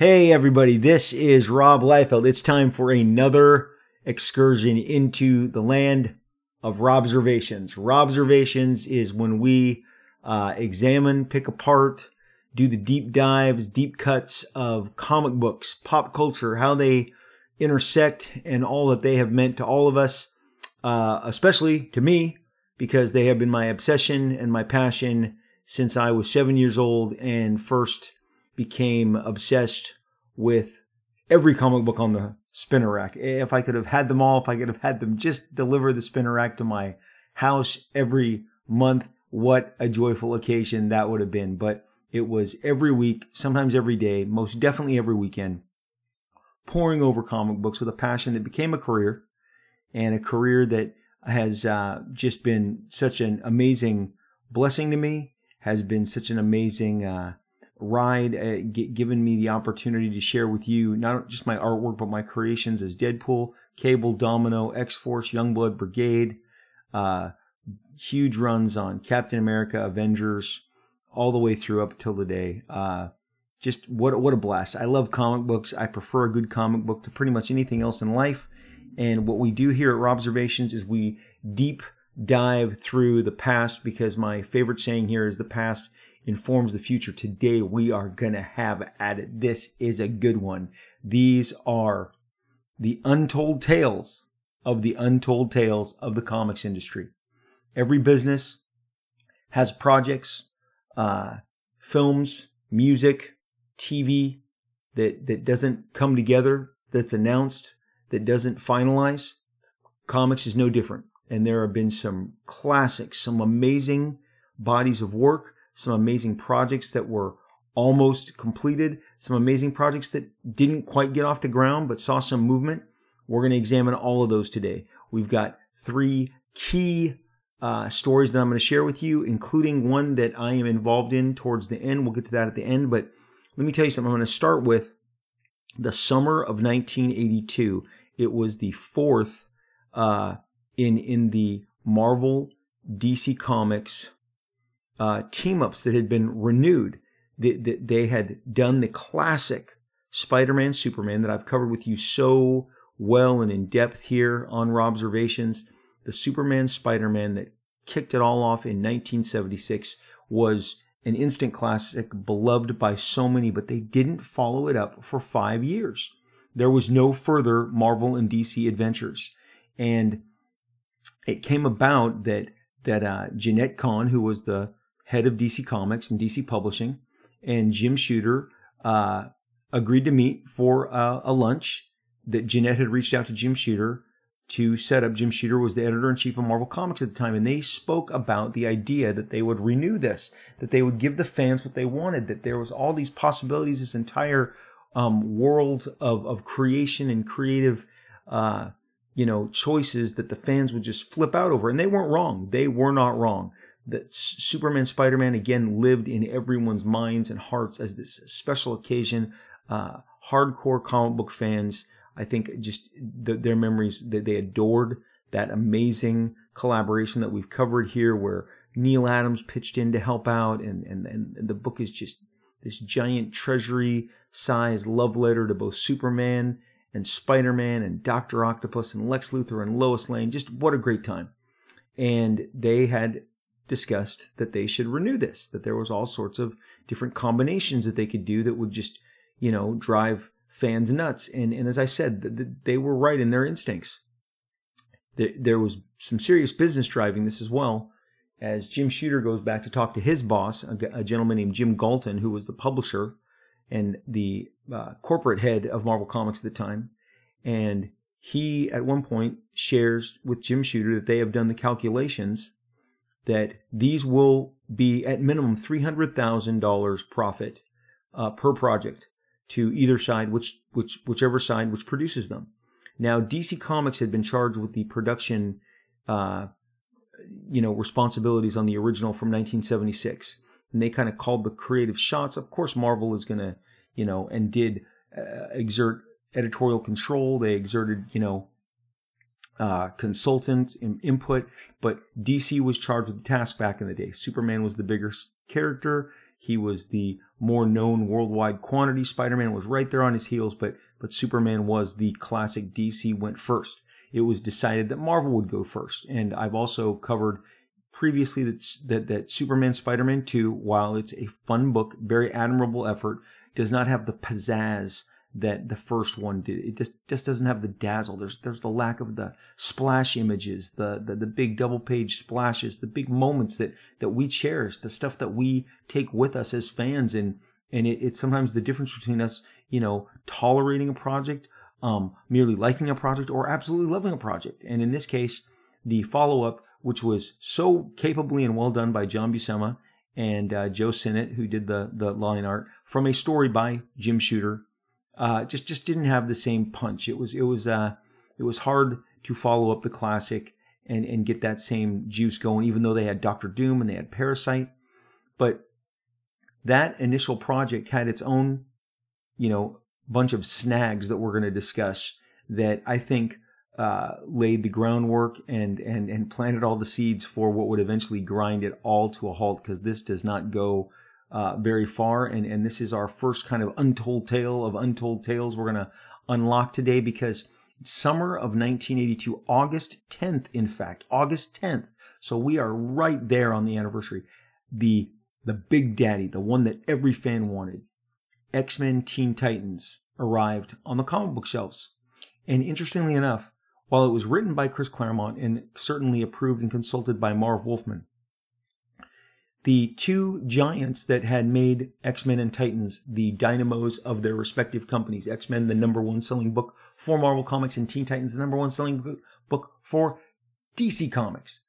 Hey, everybody, this is Rob Liefeld. It's time for another excursion into the land of Robservations. Robservations is when we uh, examine, pick apart, do the deep dives, deep cuts of comic books, pop culture, how they intersect, and all that they have meant to all of us, uh, especially to me, because they have been my obsession and my passion since I was seven years old and first became obsessed with every comic book on the spinner rack. If I could have had them all, if I could have had them just deliver the spinner rack to my house every month, what a joyful occasion that would have been. But it was every week, sometimes every day, most definitely every weekend, pouring over comic books with a passion that became a career and a career that has uh, just been such an amazing blessing to me, has been such an amazing uh, ride, uh, g- given me the opportunity to share with you not just my artwork, but my creations as Deadpool, Cable, Domino, X Force, Youngblood, Brigade, uh, huge runs on Captain America, Avengers, all the way through up till today. Uh, just what what a blast! I love comic books. I prefer a good comic book to pretty much anything else in life. And what we do here at Robservations is we deep dive through the past because my favorite saying here is the past informs the future. Today we are going to have at it. This is a good one. These are the untold tales of the untold tales of the comics industry. Every business has projects, uh, films, music, TV that, that doesn't come together, that's announced, that doesn't finalize. Comics is no different. And there have been some classics, some amazing bodies of work some amazing projects that were almost completed, some amazing projects that didn't quite get off the ground but saw some movement. We're going to examine all of those today. We've got three key uh, stories that I'm going to share with you, including one that I am involved in towards the end. We'll get to that at the end, but let me tell you something. I'm going to start with the summer of 1982. It was the fourth uh, in in the Marvel DC Comics uh, team ups that had been renewed. They, they, they had done the classic Spider Man Superman that I've covered with you so well and in depth here on Observations, The Superman Spider Man that kicked it all off in 1976 was an instant classic, beloved by so many, but they didn't follow it up for five years. There was no further Marvel and DC adventures. And it came about that that uh, Jenette Kahn, who was the head of DC Comics and DC Publishing, and Jim Shooter uh, agreed to meet for uh, a lunch. That Jenette had reached out to Jim Shooter to set up. Jim Shooter was the editor in chief of Marvel Comics at the time, and they spoke about the idea that they would renew this, that they would give the fans what they wanted, that there was all these possibilities, this entire um, world of of creation and creative. Uh, you know, choices that the fans would just flip out over. And they weren't wrong. They were not wrong that Superman, Spider Man again lived in everyone's minds and hearts as this special occasion. Uh, hardcore comic book fans, I think, just the, their memories that they adored that amazing collaboration that we've covered here, where Neal Adams pitched in to help out, and and and the book is just this giant treasury size love letter to both Superman and Spider Man and Doctor Octopus and Lex Luthor and Lois Lane. Just what a great time! And they had discussed that they should renew this, that there was all sorts of different combinations that they could do that would just, you know, drive fans nuts. And, and as I said, they were right in their instincts. There was some serious business driving this as well, as Jim Shooter goes back to talk to his boss, a, gentleman named Jim Galton, who was the publisher and the uh, corporate head of Marvel Comics at the time. And he, at one point, shares with Jim Shooter that they have done the calculations that these will be at minimum $300,000 profit uh, per project to either side, which, which, whichever side which produces them. Now, DC Comics had been charged with the production, uh, you know, responsibilities on the original from 1976. And they kind of called the creative shots. Of course, Marvel is going to, you know, and did uh, exert editorial control. They exerted, you know, uh, consultant input, but DC was charged with the task back in the day. Superman was the bigger character. He was the more known worldwide quantity. Spider-Man was right there on his heels, but but Superman was the classic. DC went first. It was decided that Marvel would go first, and I've also covered previously that that, that Superman Spider-Man 2, while it's a fun book, very admirable effort, does not have the pizzazz that the first one did. It just just doesn't have the dazzle. There's there's the lack of the splash images, the the, the big double page splashes, the big moments that that we cherish, the stuff that we take with us as fans, and and it, it's sometimes the difference between us, you know, tolerating a project, um, merely liking a project, or absolutely loving a project. And in this case, the follow up, which was so capably and well done by John Buscema and uh, Joe Sinnott, who did the the line art from a story by Jim Shooter uh, just just didn't have the same punch. It was it was uh, it was hard to follow up the classic and and get that same juice going, even though they had Doctor Doom and they had Parasite. But that initial project had its own, you know, bunch of snags that we're going to discuss that I think uh, laid the groundwork and and and planted all the seeds for what would eventually grind it all to a halt because this does not go uh, very far. And, and this is our first kind of untold tale of untold tales we're going to unlock today because summer of 1982, August 10th, in fact, August 10th. So we are right there on the anniversary. The, the big daddy, the one that every fan wanted, X-Men Teen Titans arrived on the comic book shelves. And interestingly enough, while it was written by Chris Claremont and certainly approved and consulted by Marv Wolfman, the two giants that had made X-Men and Titans the dynamos of their respective companies. X-Men, the number one selling book for Marvel Comics, and Teen Titans, the number one selling book for DC Comics,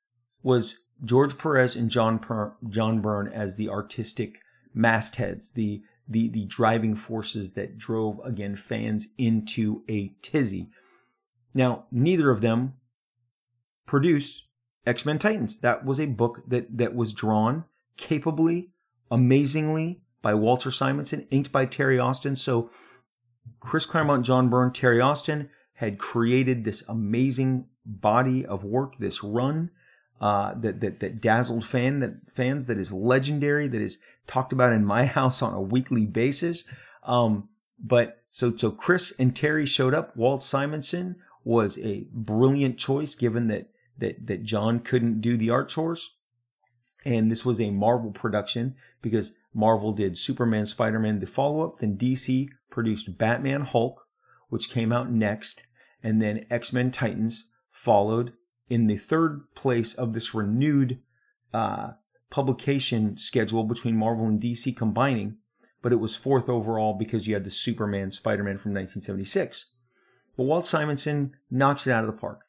was George Perez and John per- John Byrne as the artistic mastheads, the the the driving forces that drove again fans into a tizzy. Now, neither of them produced X-Men Titans. That was a book that that was drawn capably, amazingly by Walter Simonson, inked by Terry Austin. So Chris Claremont, John Byrne, Terry Austin had created this amazing body of work, this run uh, that, that that dazzled fan that fans that is legendary, that is talked about in my house on a weekly basis. Um, but so so Chris and Terry showed up. Walt Simonson was a brilliant choice, given that that that John couldn't do the art chores. And this was a Marvel production because Marvel did Superman, Spider-Man, the follow-up. Then DC produced Batman, Hulk, which came out next. And then X-Men Titans followed in the third place of this renewed uh, publication schedule between Marvel and DC combining. But it was fourth overall because you had the Superman, Spider-Man from 1976. But Walt Simonson knocks it out of the park.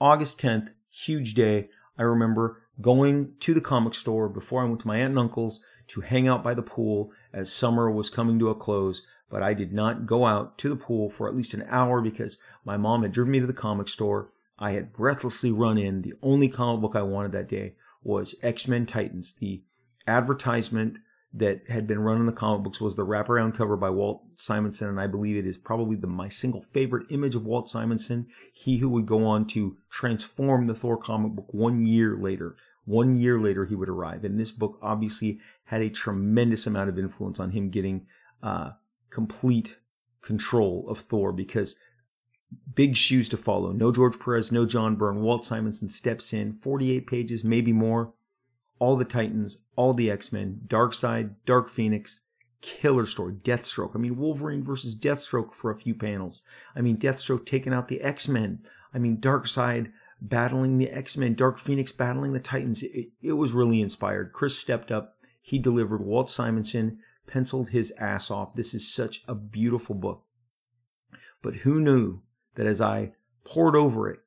August 10th, huge day. I remember going to the comic store before I went to my aunt and uncle's to hang out by the pool as summer was coming to a close. But I did not go out to the pool for at least an hour because my mom had driven me to the comic store. I had breathlessly run in. The only comic book I wanted that day was X-Men Titans. The advertisement that had been run in the comic books was the wraparound cover by Walt Simonson, and I believe it is probably the, my single favorite image of Walt Simonson. He who would go on to transform the Thor comic book one year later. One year later, he would arrive, and this book obviously had a tremendous amount of influence on him getting uh, complete control of Thor because big shoes to follow. No George Perez, no John Byrne. Walt Simonson steps in, 48 pages, maybe more all the Titans, all the X Men, Darkseid, Dark Phoenix, killer story, Deathstroke. I mean, Wolverine versus Deathstroke for a few panels. I mean, Deathstroke taking out the X Men. I mean, Darkseid battling the X Men, Dark Phoenix battling the Titans. It, it was really inspired. Chris stepped up. He delivered. Walt Simonson penciled his ass off. This is such a beautiful book. But who knew that as I poured over it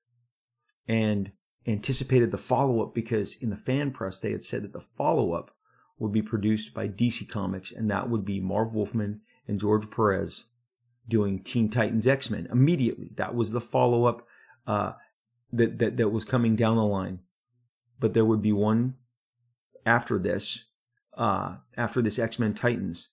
and anticipated the follow up because in the fan press they had said that the follow up would be produced by DC Comics and that would be Marv Wolfman and George Perez doing Teen Titans X Men immediately. That was the follow up uh, that, that that was coming down the line. But there would be one after this, uh, after this X Men Titans,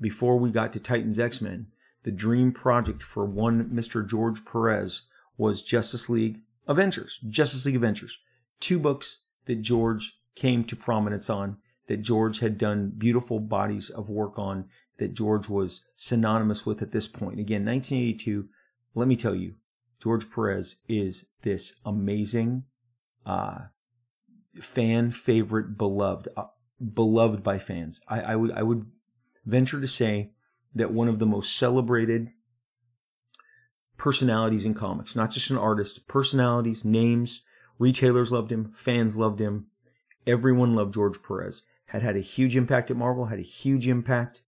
before we got to Titans X Men. The dream project for one Mr. George Perez was Justice League Avengers, Justice League Avengers, two books that George came to prominence on that George had done beautiful bodies of work on that George was synonymous with at this point. Again, 1982, let me tell you, George Perez is this amazing, uh, fan favorite, beloved, uh, beloved by fans. I, I would, I would venture to say that one of the most celebrated personalities in comics, not just an artist, personalities, names, retailers loved him, fans loved him. Everyone loved George Perez. Had had a huge impact at Marvel, had a huge impact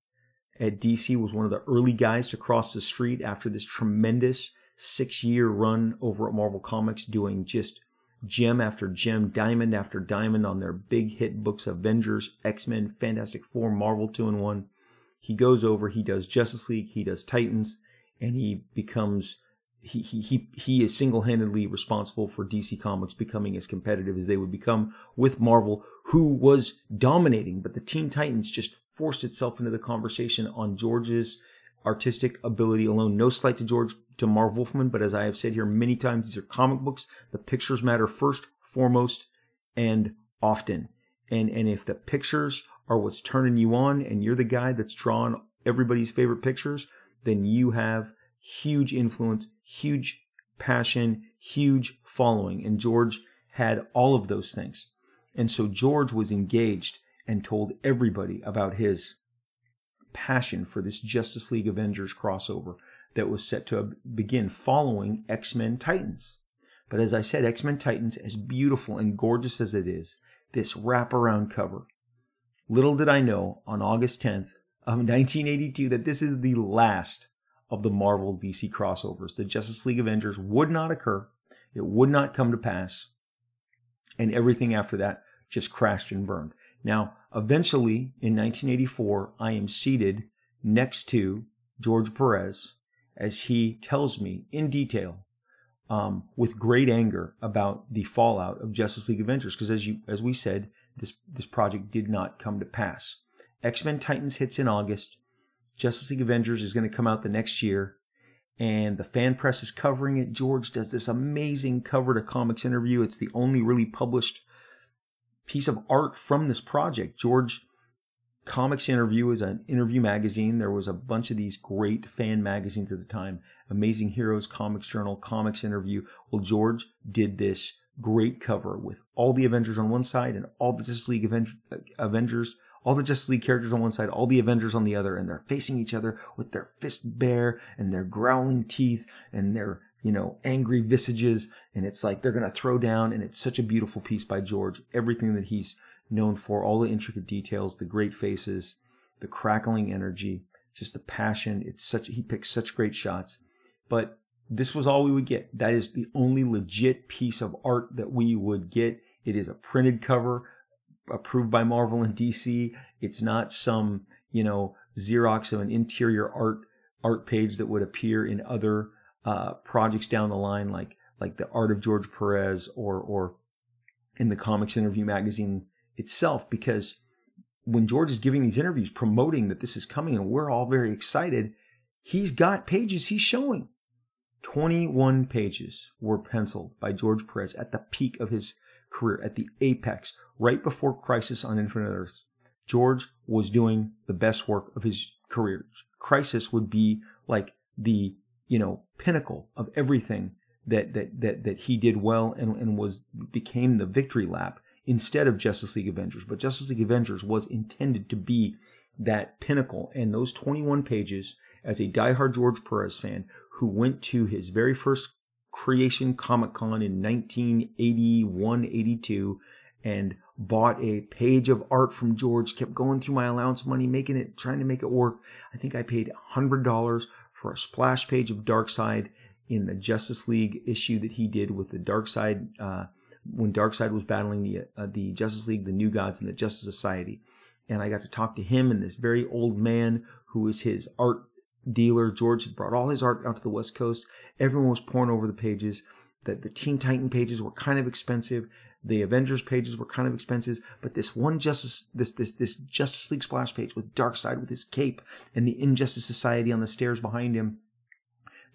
at DC, was one of the early guys to cross the street after this tremendous six year run over at Marvel Comics, doing just gem after gem, diamond after diamond on their big hit books Avengers, X Men, Fantastic Four, Marvel 2 in 1. He goes over, he does Justice League, he does Titans, and he becomes. He, he, he, he is single handedly responsible for DC Comics becoming as competitive as they would become with Marvel, who was dominating. But the Teen Titans just forced itself into the conversation on George's artistic ability alone. No slight to George to Marv Wolfman, but as I have said here many times, these are comic books. The pictures matter first, foremost, and often. And and if the pictures are what's turning you on, and you're the guy that's drawing everybody's favorite pictures, then you have huge influence, huge passion, huge following. And George had all of those things. And so George was engaged and told everybody about his passion for this Justice League Avengers crossover that was set to begin following X Men Titans. But as I said, X Men Titans, as beautiful and gorgeous as it is, this wraparound cover. Little did I know on August 10th of 1982 that this is the last of the Marvel DC crossovers. The Justice League Avengers would not occur. It would not come to pass. And everything after that just crashed and burned. Now, eventually in 1984, I am seated next to George Perez as he tells me in detail, um, with great anger about the fallout of Justice League Avengers. Because as you, as we said, this, this project did not come to pass. X-Men Titans hits in August. Justice League Avengers is going to come out the next year. And the fan press is covering it. George does this amazing cover to comics interview. It's the only really published piece of art from this project. George Comics Interview is an interview magazine. There was a bunch of these great fan magazines at the time. Amazing Heroes, Comics Journal, Comics Interview. Well, George did this great cover with all the Avengers on one side and all the Justice League Avengers, all the Justice League characters on one side, all the Avengers on the other, and they're facing each other with their fists bare and their growling teeth and their you know, angry visages, and it's like they're gonna throw down, and it's such a beautiful piece by George. Everything that he's known for, all the intricate details, the great faces, the crackling energy, just the passion. It's such he picks such great shots. But this was all we would get. That is the only legit piece of art that we would get. It is a printed cover approved by Marvel and DC. It's not some, you know, Xerox of an interior art art page that would appear in other uh, projects down the line, like like the Art of George Perez or or in the Comics Interview magazine itself, because when George is giving these interviews promoting that this is coming and we're all very excited, he's got pages he's showing. 21 pages were penciled by George Perez at the peak of his career, at the apex, right before Crisis on Infinite Earths. George was doing the best work of his career. Crisis would be like the you know, pinnacle of everything that that that that he did well and, and was became the victory lap instead of Justice League Avengers. But Justice League Avengers was intended to be that pinnacle. And those 21 pages, as a diehard George Perez fan who went to his very first creation Comic Con in 1981 82 and bought a page of art from George, kept going through my allowance money, making it, trying to make it work. I think I paid $100 for a splash page of Darkseid in the Justice League issue that he did with the Darkseid uh, when Darkseid was battling the uh, the Justice League, the New Gods, and the Justice Society. And I got to talk to him and this very old man who was his art dealer. George had brought all his art out to the West Coast. Everyone was pouring over the pages. That the Teen Titan pages were kind of expensive. The Avengers pages were kind of expensive, but this one Justice, this this this Justice League splash page with Darkseid with his cape and the Injustice Society on the stairs behind him,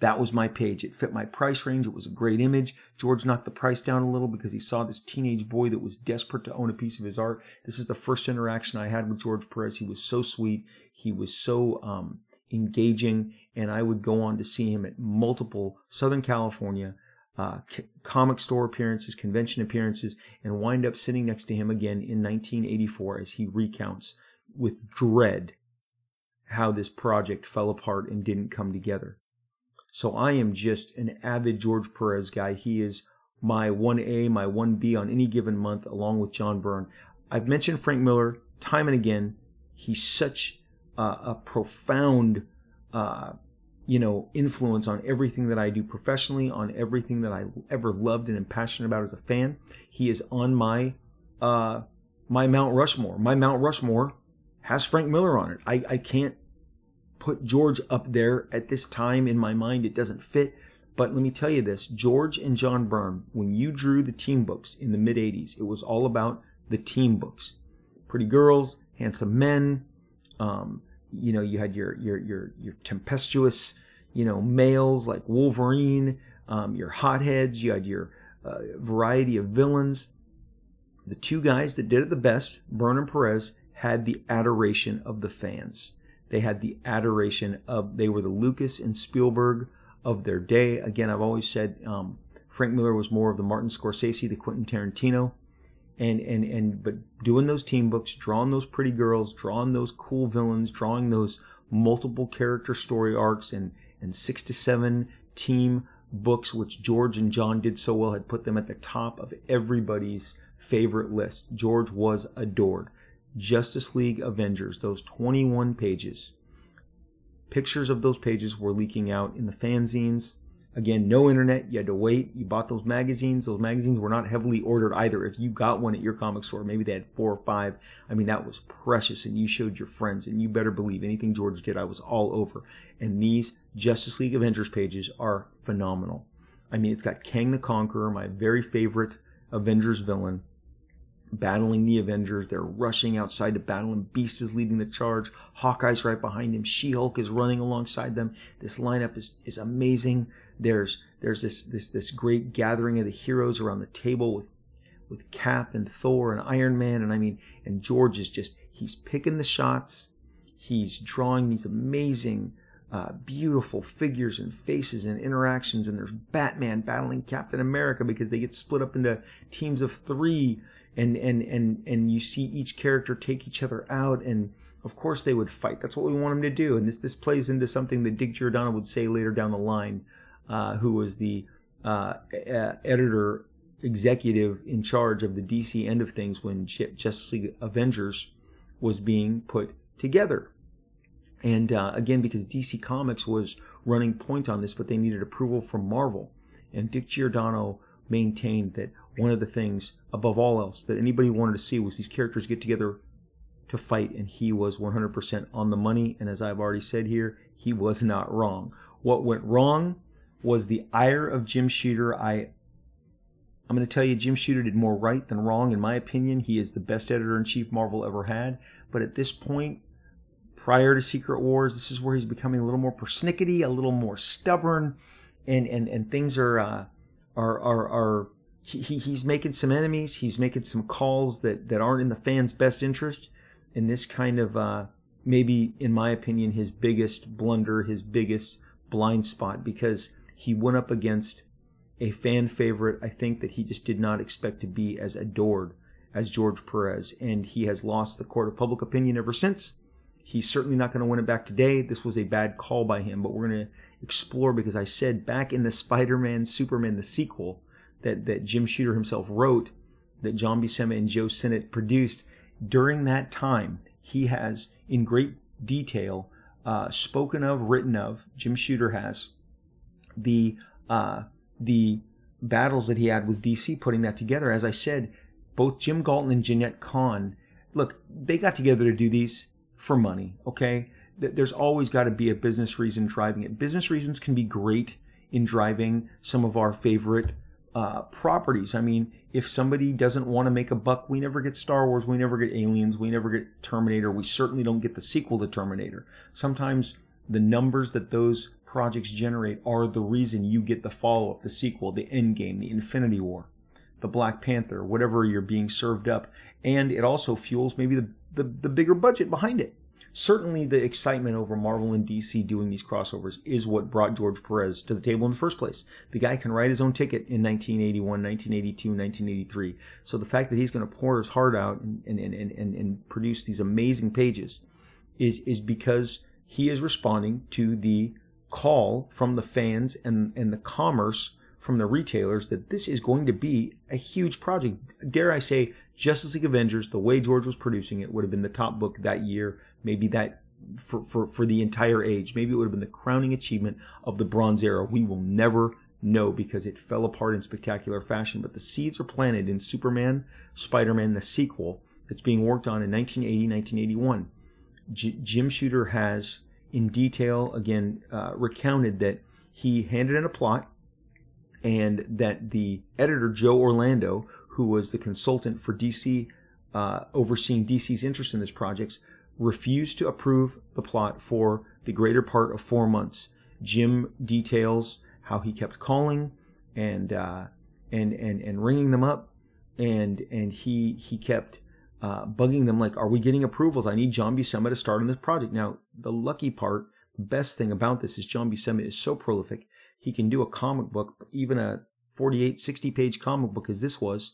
That was my page. It fit my price range. It was a great image. George knocked the price down a little because he saw this teenage boy that was desperate to own a piece of his art. This is the first interaction I had with George Perez. He was so sweet. He was so um, engaging, and I would go on to see him at multiple Southern California uh, comic store appearances, convention appearances, and wind up sitting next to him again in 1984 as he recounts with dread how this project fell apart and didn't come together. So I am just an avid George Perez guy. He is my 1A, my 1B on any given month, along with John Byrne. I've mentioned Frank Miller time and again. He's such uh, a profound, uh, you know, influence on everything that I do professionally, on everything that I ever loved and am passionate about as a fan. He is on my uh, my Mount Rushmore. My Mount Rushmore has Frank Miller on it. I, I can't put George up there at this time in my mind. It doesn't fit. But let me tell you this George and John Byrne, when you drew the team books in the mid 80s, it was all about the team books. Pretty girls, handsome men. Um, you know, you had your, your, your, your tempestuous, you know, males like Wolverine, um, your hotheads, you had your uh, variety of villains. The two guys that did it the best, Byrne and Perez, had the adoration of the fans. They had the adoration of, they were the Lucas and Spielberg of their day. Again, I've always said um, Frank Miller was more of the Martin Scorsese, the Quentin Tarantino. And, and, and, but doing those team books, drawing those pretty girls, drawing those cool villains, drawing those multiple character story arcs and, and six to seven team books, which George and John did so well, had put them at the top of everybody's favorite list. George was adored. Justice League Avengers, those 21 pages. Pictures of those pages were leaking out in the fanzines. Again, no internet. You had to wait. You bought those magazines. Those magazines were not heavily ordered either. If you got one at your comic store, maybe they had four or five. I mean, that was precious and you showed your friends and you better believe anything George did, I was all over. And these Justice League Avengers pages are phenomenal. I mean, it's got Kang the Conqueror, my very favorite Avengers villain battling the Avengers. They're rushing outside to battle him. Beast is leading the charge. Hawkeye's right behind him. She-Hulk is running alongside them. This lineup is, is amazing. There's there's this this this great gathering of the heroes around the table with with Cap and Thor and Iron Man and I mean and George is just he's picking the shots. He's drawing these amazing uh, beautiful figures and faces and interactions and there's Batman battling Captain America because they get split up into teams of 3 and and and and you see each character take each other out and of course they would fight. That's what we want them to do. And this this plays into something that dick giordano would say later down the line uh, who was the uh, editor executive in charge of the dc end of things when justice league avengers was being put together. And uh, again because dc comics was running point on this but they needed approval from marvel. And dick giordano maintained that one of the things above all else that anybody wanted to see was these characters get together to fight and he was 100% on the money. And as I've already said here he was not wrong. What went wrong was the ire of Jim Shooter. I I'm going to tell you Jim Shooter did more right than wrong in my opinion. He is the best editor in chief Marvel ever had. But at this point prior to Secret Wars this is where he's becoming a little more persnickety a little more stubborn. And and and things are uh, are are are he, he's making some enemies. He's making some calls that, that aren't in the fans' best interest. And this kind of, uh, maybe, in my opinion, his biggest blunder, his biggest blind spot, because he went up against a fan favorite. I think that he just did not expect to be as adored as George Perez. And he has lost the court of public opinion ever since. He's certainly not going to win it back today. This was a bad call by him, but we're going to explore because I said back in the Spider Man Superman, the sequel, that, that Jim Shooter himself wrote, that John Buscema and Joe Sinnott produced. During that time, he has, in great detail, uh, spoken of, written of, Jim Shooter has, the, uh, the battles that he had with DC putting that together. As I said, both Jim Galton and Jenette Kahn, look, they got together to do these for money, okay? There's always got to be a business reason driving it. Business reasons can be great in driving some of our favorite uh, properties. I mean, if somebody doesn't want to make a buck, we never get Star Wars, we never get Aliens, we never get Terminator, we certainly don't get the sequel to Terminator. Sometimes the numbers that those projects generate are the reason you get the follow up, the sequel, the end game, the Infinity War, the Black Panther, whatever you're being served up. And it also fuels maybe the, the, the bigger budget behind it certainly the excitement over Marvel and DC doing these crossovers is what brought George Perez to the table in the first place. The guy can write his own ticket in 1981, 1982, 1983. So the fact that he's going to pour his heart out and, and, and, and, and produce these amazing pages is, is because he is responding to the call from the fans and, and the commerce from the retailers that this is going to be a huge project. Dare I say, Justice League Avengers, the way George was producing it, would have been the top book that year, maybe that for, for, for the entire age. Maybe it would have been the crowning achievement of the Bronze Era. We will never know because it fell apart in spectacular fashion. But the seeds are planted in Superman, Spider-Man, the sequel that's being worked on in 1980, 1981. J- Jim Shooter has, in detail, again, uh, recounted that he handed in a plot and that the editor Joe Orlando, who was the consultant for DC, uh, overseeing DC's interest in this project, refused to approve the plot for the greater part of four months. Jim details how he kept calling and uh, and and and ringing them up, and and he he kept uh, bugging them like, "Are we getting approvals? I need John Buscema to start on this project." Now, the lucky part, best thing about this is John Buscema is so prolific he can do a comic book, even a 48, 60 page comic book as this was,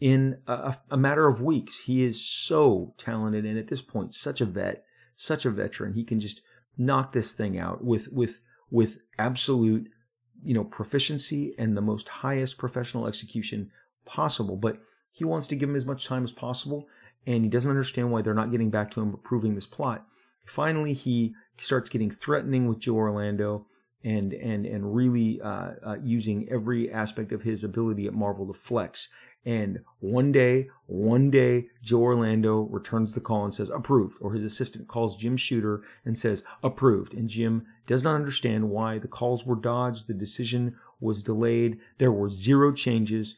in a, a, matter of weeks. He is so talented and at this point, such a vet, such a veteran. He can just knock this thing out with, with, with absolute, you know, proficiency and the most highest professional execution possible. But he wants to give him as much time as possible and he doesn't understand why they're not getting back to him approving this plot. Finally, he starts getting threatening with Joe Orlando and and and really uh, uh, using every aspect of his ability at Marvel to flex. And one day, one day, Joe Orlando returns the call and says approved, or his assistant calls Jim Shooter and says approved. And Jim does not understand why the calls were dodged, the decision was delayed. There were zero changes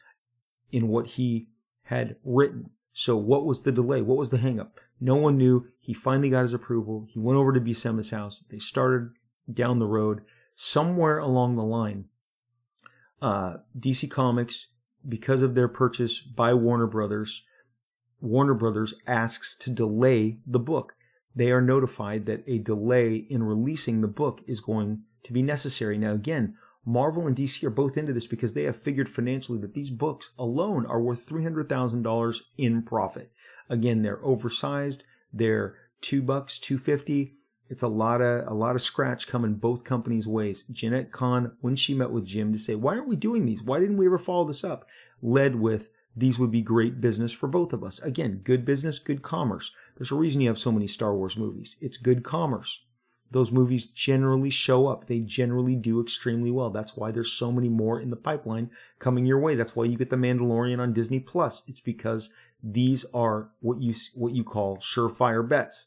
in what he had written. So what was the delay? What was the hangup? No one knew. He finally got his approval. He went over to Buscema's house. They started down the road somewhere along the line, uh, DC Comics, because of their purchase by Warner Brothers, Warner Brothers asks to delay the book. They are notified that a delay in releasing the book is going to be necessary. Now, again, Marvel and DC are both into this because they have figured financially that these books alone are worth $300,000 in profit. Again, they're oversized. They're two bucks, 250 it's a lot of a lot of scratch coming both companies' ways. Jenette Kahn, when she met with Jim to say, "Why aren't we doing these? Why didn't we ever follow this up?" led with these would be great business for both of us. Again, good business, good commerce. There's a reason you have so many Star Wars movies. It's good commerce. Those movies generally show up. They generally do extremely well. That's why there's so many more in the pipeline coming your way. That's why you get The Mandalorian on Disney Plus. It's because these are what you what you call surefire bets.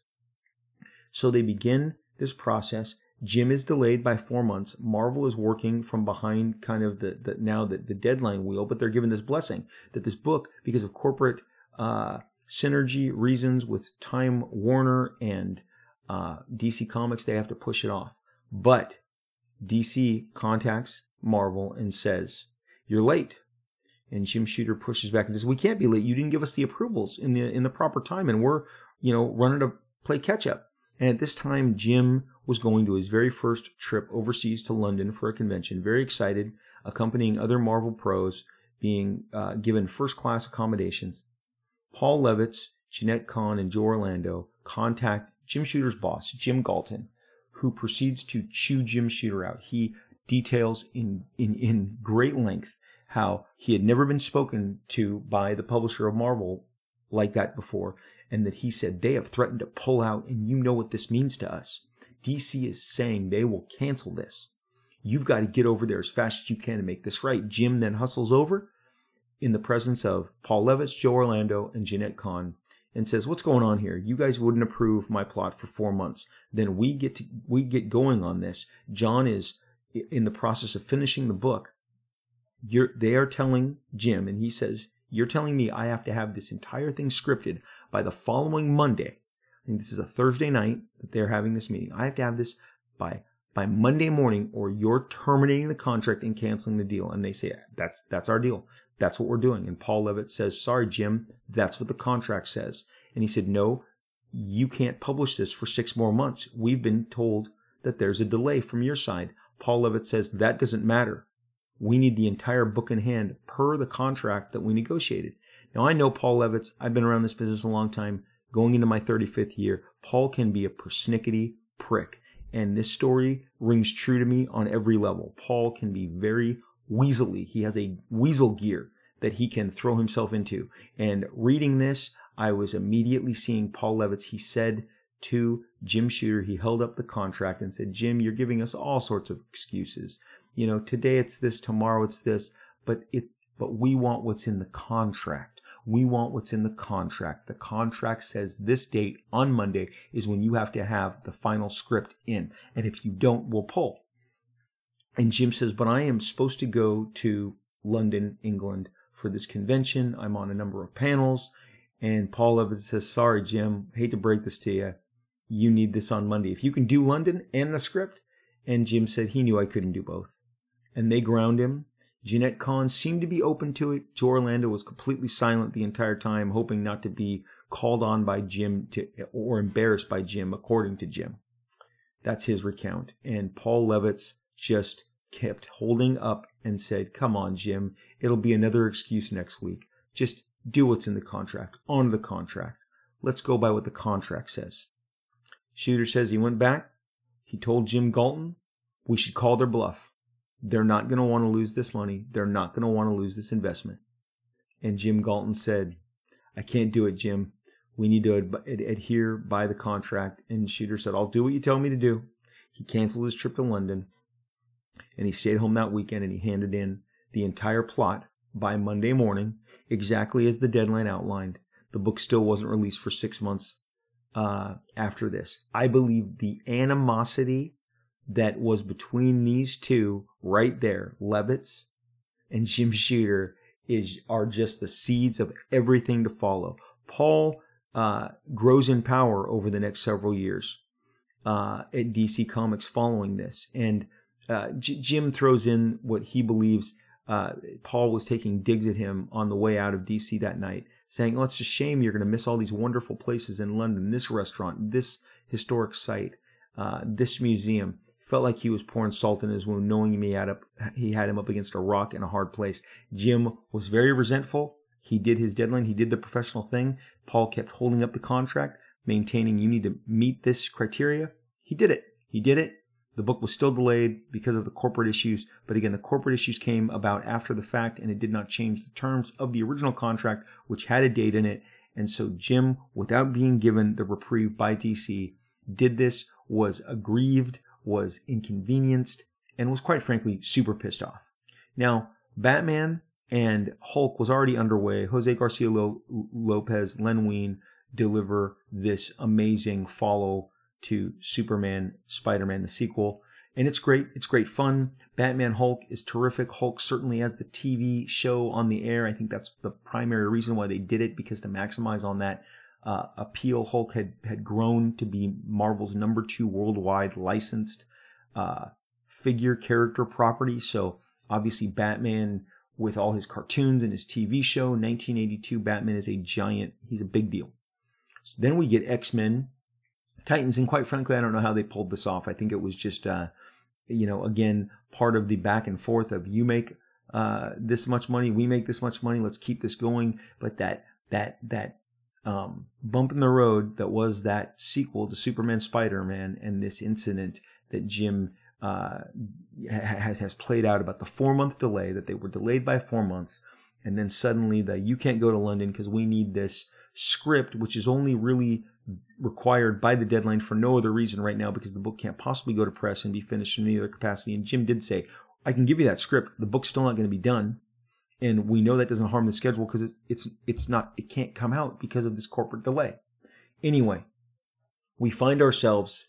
So they begin this process. Jim is delayed by four months. Marvel is working from behind kind of the, the now the, the deadline wheel, but they're given this blessing that this book, because of corporate uh, synergy reasons with Time Warner and uh, DC Comics, they have to push it off. But DC contacts Marvel and says, "You're late." And Jim Shooter pushes back and says, "We can't be late. You didn't give us the approvals in the in the proper time, and we're you know running to play catch up." And at this time, Jim was going to his very first trip overseas to London for a convention, very excited, accompanying other Marvel pros, being uh, given first class accommodations. Paul Levitz, Jenette Kahn, and Joe Orlando contact Jim Shooter's boss, Jim Galton, who proceeds to chew Jim Shooter out. He details in, in, in great length how he had never been spoken to by the publisher of Marvel like that before, and that he said they have threatened to pull out, and you know what this means to us. DC is saying they will cancel this. You've got to get over there as fast as you can to make this right. Jim then hustles over in the presence of Paul Levitz, Joe Orlando, and Jenette Kahn and says, "What's going on here? You guys wouldn't approve my plot for four months. Then we get to we get going on this. John is in the process of finishing the book. You're, they are telling Jim, and he says, you're telling me I have to have this entire thing scripted by the following Monday. I think this is a Thursday night that they're having this meeting. I have to have this by by Monday morning or you're terminating the contract and canceling the deal. And they say, that's, that's our deal. That's what we're doing. And Paul Levitz says, sorry, Jim, that's what the contract says. And he said, no, you can't publish this for six more months. We've been told that there's a delay from your side. Paul Levitz says that doesn't matter. We need the entire book in hand per the contract that we negotiated. Now I know Paul Levitz's, I've been around this business a long time, going into my 35th year. Paul can be a persnickety prick. And this story rings true to me on every level. Paul can be very weaselly. He has a weasel gear that he can throw himself into. And reading this, I was immediately seeing Paul Levitz. He said to Jim Shooter, he held up the contract and said, Jim, you're giving us all sorts of excuses. You know, today it's this, tomorrow it's this, but it, but we want what's in the contract. We want what's in the contract. The contract says this date on Monday is when you have to have the final script in. And if you don't, we'll pull. And Jim says, but I am supposed to go to London, England for this convention. I'm on a number of panels. And Paul Evans says, sorry, Jim, hate to break this to you. You need this on Monday. If you can do London and the script. And Jim said he knew I couldn't do both. And they ground him Jenette Kahn seemed to be open to it. Joe Orlando was completely silent the entire time, hoping not to be called on by Jim to, or embarrassed by Jim, according to Jim. That's his recount. And Paul Levitz just kept holding up and said, Come on, Jim. It'll be another excuse next week. Just do what's in the contract, on the contract. Let's go by what the contract says. Shooter says he went back. He told Jim Galton, we should call their bluff. They're not going to want to lose this money. They're not going to want to lose this investment. And Jim Galton said, I can't do it, Jim. We need to ad- ad- adhere by the contract. And Shooter said, I'll do what you tell me to do. He canceled his trip to London and he stayed home that weekend and he handed in the entire plot by Monday morning, exactly as the deadline outlined. The book still wasn't released for six months uh, after this. I believe the animosity that was between these two right there, Levitz and Jim Shooter, is are just the seeds of everything to follow. Paul uh, grows in power over the next several years uh, at DC Comics following this, and uh, J- Jim throws in what he believes uh, Paul was taking digs at him on the way out of DC that night, saying, "Oh, it's a shame you're going to miss all these wonderful places in London, this restaurant, this historic site, uh, this museum." Felt like he was pouring salt in his wound, knowing he had, up, he had him up against a rock in a hard place. Jim was very resentful. He did his deadline. He did the professional thing. Paul kept holding up the contract, maintaining you need to meet this criteria. He did it. He did it. The book was still delayed because of the corporate issues, but again, the corporate issues came about after the fact and it did not change the terms of the original contract, which had a date in it. And so Jim, without being given the reprieve by DC, did this, was aggrieved, was inconvenienced, and was quite frankly super pissed off. Now, Batman and Hulk was already underway. Jose Garcia Lopez, Len Wein deliver this amazing follow to Superman, Spider-Man, the sequel. And it's great. It's great fun. Batman Hulk is terrific. Hulk certainly has the TV show on the air. I think that's the primary reason why they did it because to maximize on that uh, appeal. Hulk had, had grown to be Marvel's number two worldwide licensed uh, figure character property. So obviously, Batman, with all his cartoons and his TV show, 1982, Batman is a giant. He's a big deal. So then we get X Men, Titans, and quite frankly, I don't know how they pulled this off. I think it was just, uh, you know, again, part of the back and forth of you make uh, this much money, we make this much money, let's keep this going. But that that that um, bump in the road that was that sequel to Superman Spider-Man and this incident that Jim uh, has has played out about the four month delay that they were delayed by four months, and then suddenly the you can't go to London because we need this script, which is only really required by the deadline for no other reason right now because the book can't possibly go to press and be finished in any other capacity. And Jim did say, I can give you that script. The book's still not going to be done and we know that doesn't harm the schedule because it's it's it's not it can't come out because of this corporate delay. Anyway, we find ourselves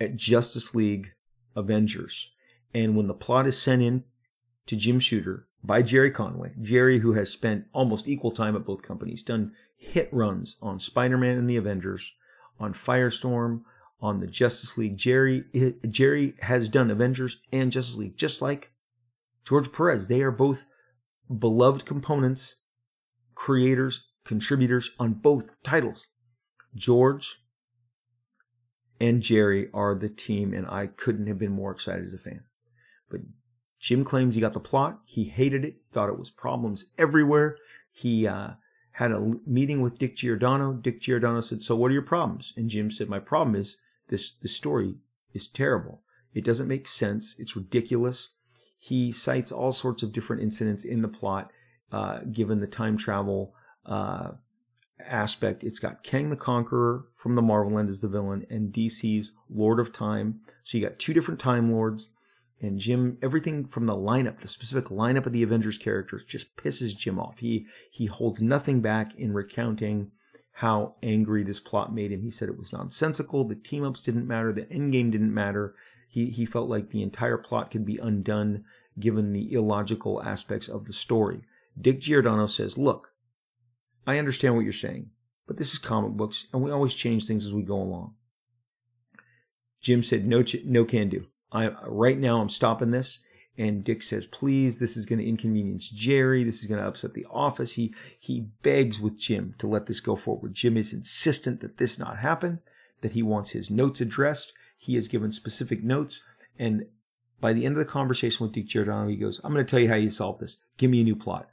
at Justice League Avengers, and when the plot is sent in to Jim Shooter by Gerry Conway, Gerry who has spent almost equal time at both companies, done hit runs on Spider-Man and the Avengers, on Firestorm, on the Justice League. Gerry Gerry has done Avengers and Justice League, just like George Perez. They are both beloved components, creators, contributors on both titles. George and Gerry are the team, and I couldn't have been more excited as a fan. But Jim claims he got the plot. He hated it, thought it was problems everywhere. He uh, had a meeting with Dick Giordano. Dick Giordano said, "So what are your problems?" And Jim said, "My problem is this this story is terrible. It doesn't make sense. It's ridiculous. He cites all sorts of different incidents in the plot, uh, given the time travel uh, aspect. It's got Kang the Conqueror from the Marvel end as the villain, and DC's Lord of Time. So you got two different Time Lords. And Jim, everything from the lineup, the specific lineup of the Avengers characters, just pisses Jim off. He he holds nothing back in recounting how angry this plot made him. He said it was nonsensical. The team ups didn't matter. The end game didn't matter. He, he felt like the entire plot could be undone given the illogical aspects of the story. Dick Giordano says, look, I understand what you're saying, but this is comic books and we always change things as we go along. Jim said, no, no can do. I, right now I'm stopping this and Dick says, please, this is going to inconvenience Gerry. This is going to upset the office. He, he begs with Jim to let this go forward. Jim is insistent that this not happen, that he wants his notes addressed. He has given specific notes. And by the end of the conversation with Dick Giordano, he goes, I'm going to tell you how you solve this. Give me a new plot.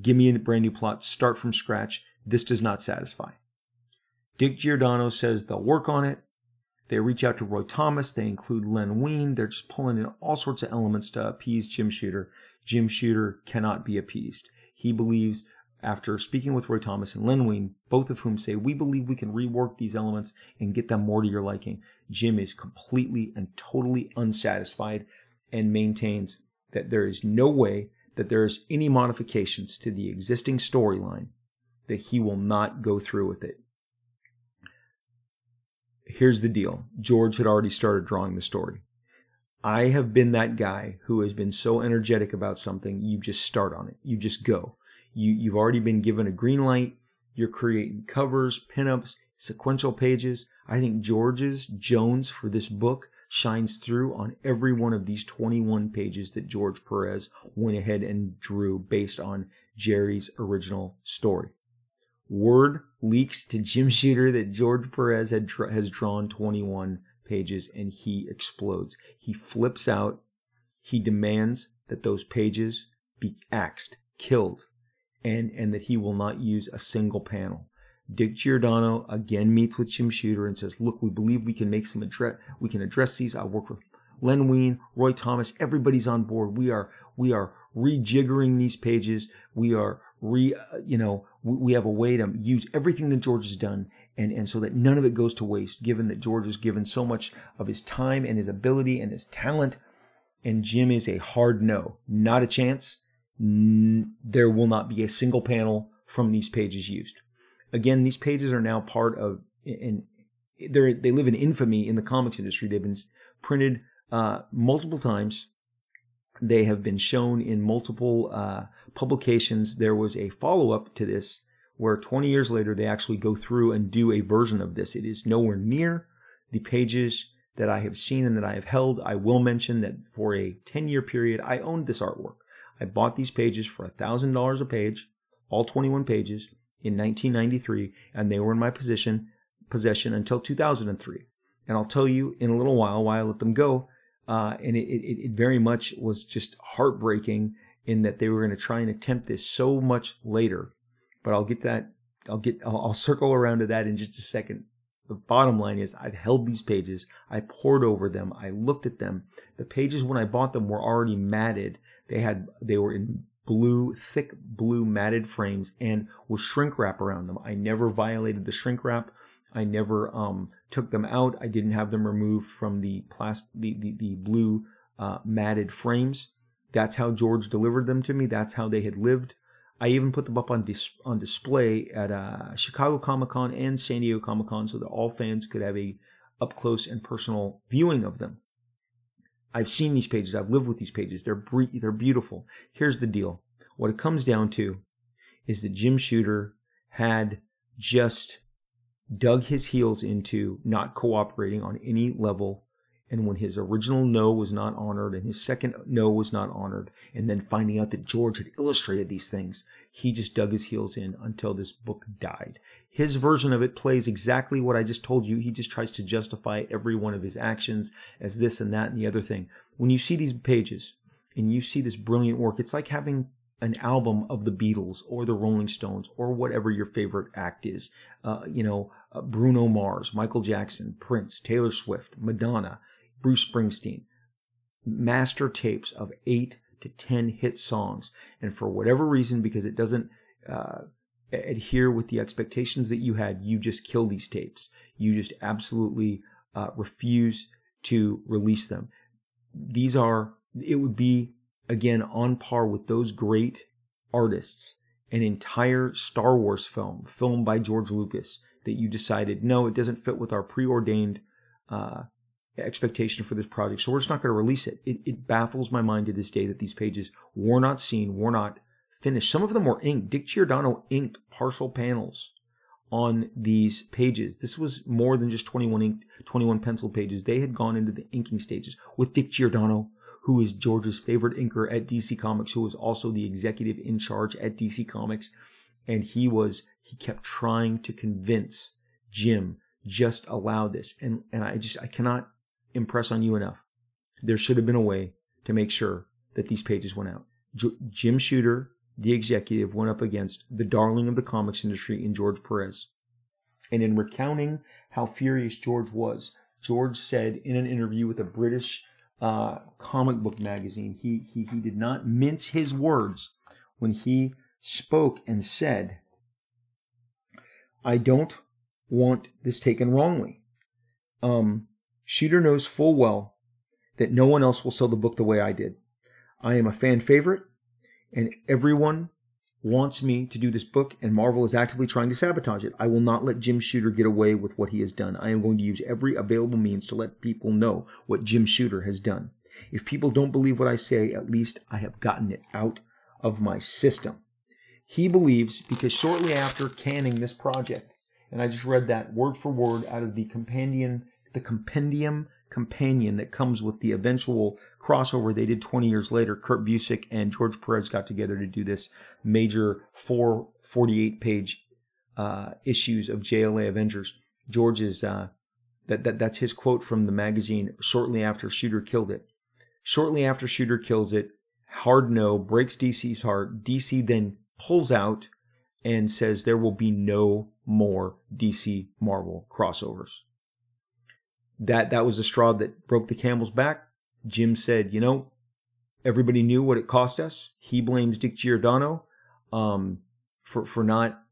Give me a brand new plot. Start from scratch. This does not satisfy. Dick Giordano says they'll work on it. They reach out to Roy Thomas. They include Len Wein. They're just pulling in all sorts of elements to appease Jim Shooter. Jim Shooter cannot be appeased. He believes, after speaking with Roy Thomas and Len Wein, both of whom say, we believe we can rework these elements and get them more to your liking. Jim is completely and totally unsatisfied and maintains that there is no way that there is any modifications to the existing storyline that he will not go through with it here's the deal George had already started drawing the story. I have been that guy who has been so energetic about something, you just start on it. You just go. You, you've already been given a green light. You're creating covers, pinups, sequential pages. I think George's Jones for this book shines through on every one of these 21 pages that George Perez went ahead and drew based on Gerry's original story. Word leaks to Jim Shooter that George Perez had has drawn 21 pages and he explodes. He flips out. He demands that those pages be axed, killed, and, and that he will not use a single panel. Dick Giordano again meets with Jim Shooter and says, look, we believe we can make some address, we can address these. I work with Len Wein, Roy Thomas, everybody's on board. We are, we are rejiggering these pages. We are re, uh, you know, we have a way to use everything that George has done and, and so that none of it goes to waste, given that George has given so much of his time and his ability and his talent. And Jim is a hard no, not a chance. There will not be a single panel from these pages used. Again, these pages are now part of, and they they live in infamy in the comics industry. They've been printed uh, multiple times they have been shown in multiple uh, publications. There was a follow up to this where 20 years later they actually go through and do a version of this. It is nowhere near the pages that I have seen and that I have held. I will mention that for a 10 year period, I owned this artwork. I bought these pages for $1,000 a page, all 21 pages, in 1993, and they were in my possession, possession until 2003. And I'll tell you in a little while why I let them go uh, and it, it, it very much was just heartbreaking in that they were going to try and attempt this so much later. But I'll get that. I'll get. I'll, I'll circle around to that in just a second. The bottom line is I've held these pages. I pored over them. I looked at them. The pages when I bought them were already matted. They had. They were in blue, thick blue matted frames and with shrink wrap around them. I never violated the shrink wrap. I never um, took them out. I didn't have them removed from the plastic, the, the, the blue uh, matted frames. That's how George delivered them to me. That's how they had lived. I even put them up on dis- on display at uh, Chicago Comic Con and San Diego Comic Con so that all fans could have a up close and personal viewing of them. I've seen these pages. I've lived with these pages. They're bre- they're beautiful. Here's the deal. What it comes down to is that Jim Shooter had just dug his heels into not cooperating on any level. And when his original no was not honored and his second no was not honored, and then finding out that George had illustrated these things, he just dug his heels in until this book died. His version of it plays exactly what I just told you. He just tries to justify every one of his actions as this and that and the other thing. When you see these pages and you see this brilliant work, it's like having an album of the Beatles or the Rolling Stones or whatever your favorite act is. Uh, you know, uh, Bruno Mars, Michael Jackson, Prince, Taylor Swift, Madonna, Bruce Springsteen. Master tapes of eight to ten hit songs. And for whatever reason, because it doesn't uh, adhere with the expectations that you had, you just kill these tapes. You just absolutely uh, refuse to release them. These are, it would be again on par with those great artists, an entire Star Wars film, filmed by George Lucas, that you decided, no, it doesn't fit with our preordained uh, expectation for this project, so we're just not going to release it. it. It baffles my mind to this day that these pages were not seen, were not finished. Some of them were inked. Dick Giordano inked partial panels on these pages. This was more than just 21 inked, 21 pencil pages. They had gone into the inking stages with Dick Giordano, who is George's favorite inker at DC Comics, who was also the executive in charge at DC Comics. And he was, he kept trying to convince Jim, just allow this. And, and I just, I cannot impress on you enough. There should have been a way to make sure that these pages went out. J- Jim Shooter, the executive, went up against the darling of the comics industry in George Perez. And in recounting how furious George was, George said in an interview with a British uh, comic book magazine. He, he, he did not mince his words when he spoke and said, I don't want this taken wrongly. Um, Shooter knows full well that no one else will sell the book the way I did. I am a fan favorite, and everyone wants me to do this book, and Marvel is actively trying to sabotage it. I will not let Jim Shooter get away with what he has done. I am going to use every available means to let people know what Jim Shooter has done. If people don't believe what I say, at least I have gotten it out of my system. He believes because shortly after canning this project, and I just read that word for word out of the companion, the compendium companion that comes with the eventual crossover they did 20 years later. Kurt Busiek and George Perez got together to do this major four 48 page uh, issues of JLA Avengers. George's uh, that, that that's his quote from the magazine shortly after Shooter killed it. Shortly after Shooter kills it, hard no breaks DC's heart. DC then pulls out and says there will be no more DC Marvel crossovers that that was the straw that broke the camel's back. Jim said, you know, everybody knew what it cost us. He blames Dick Giordano um, for for not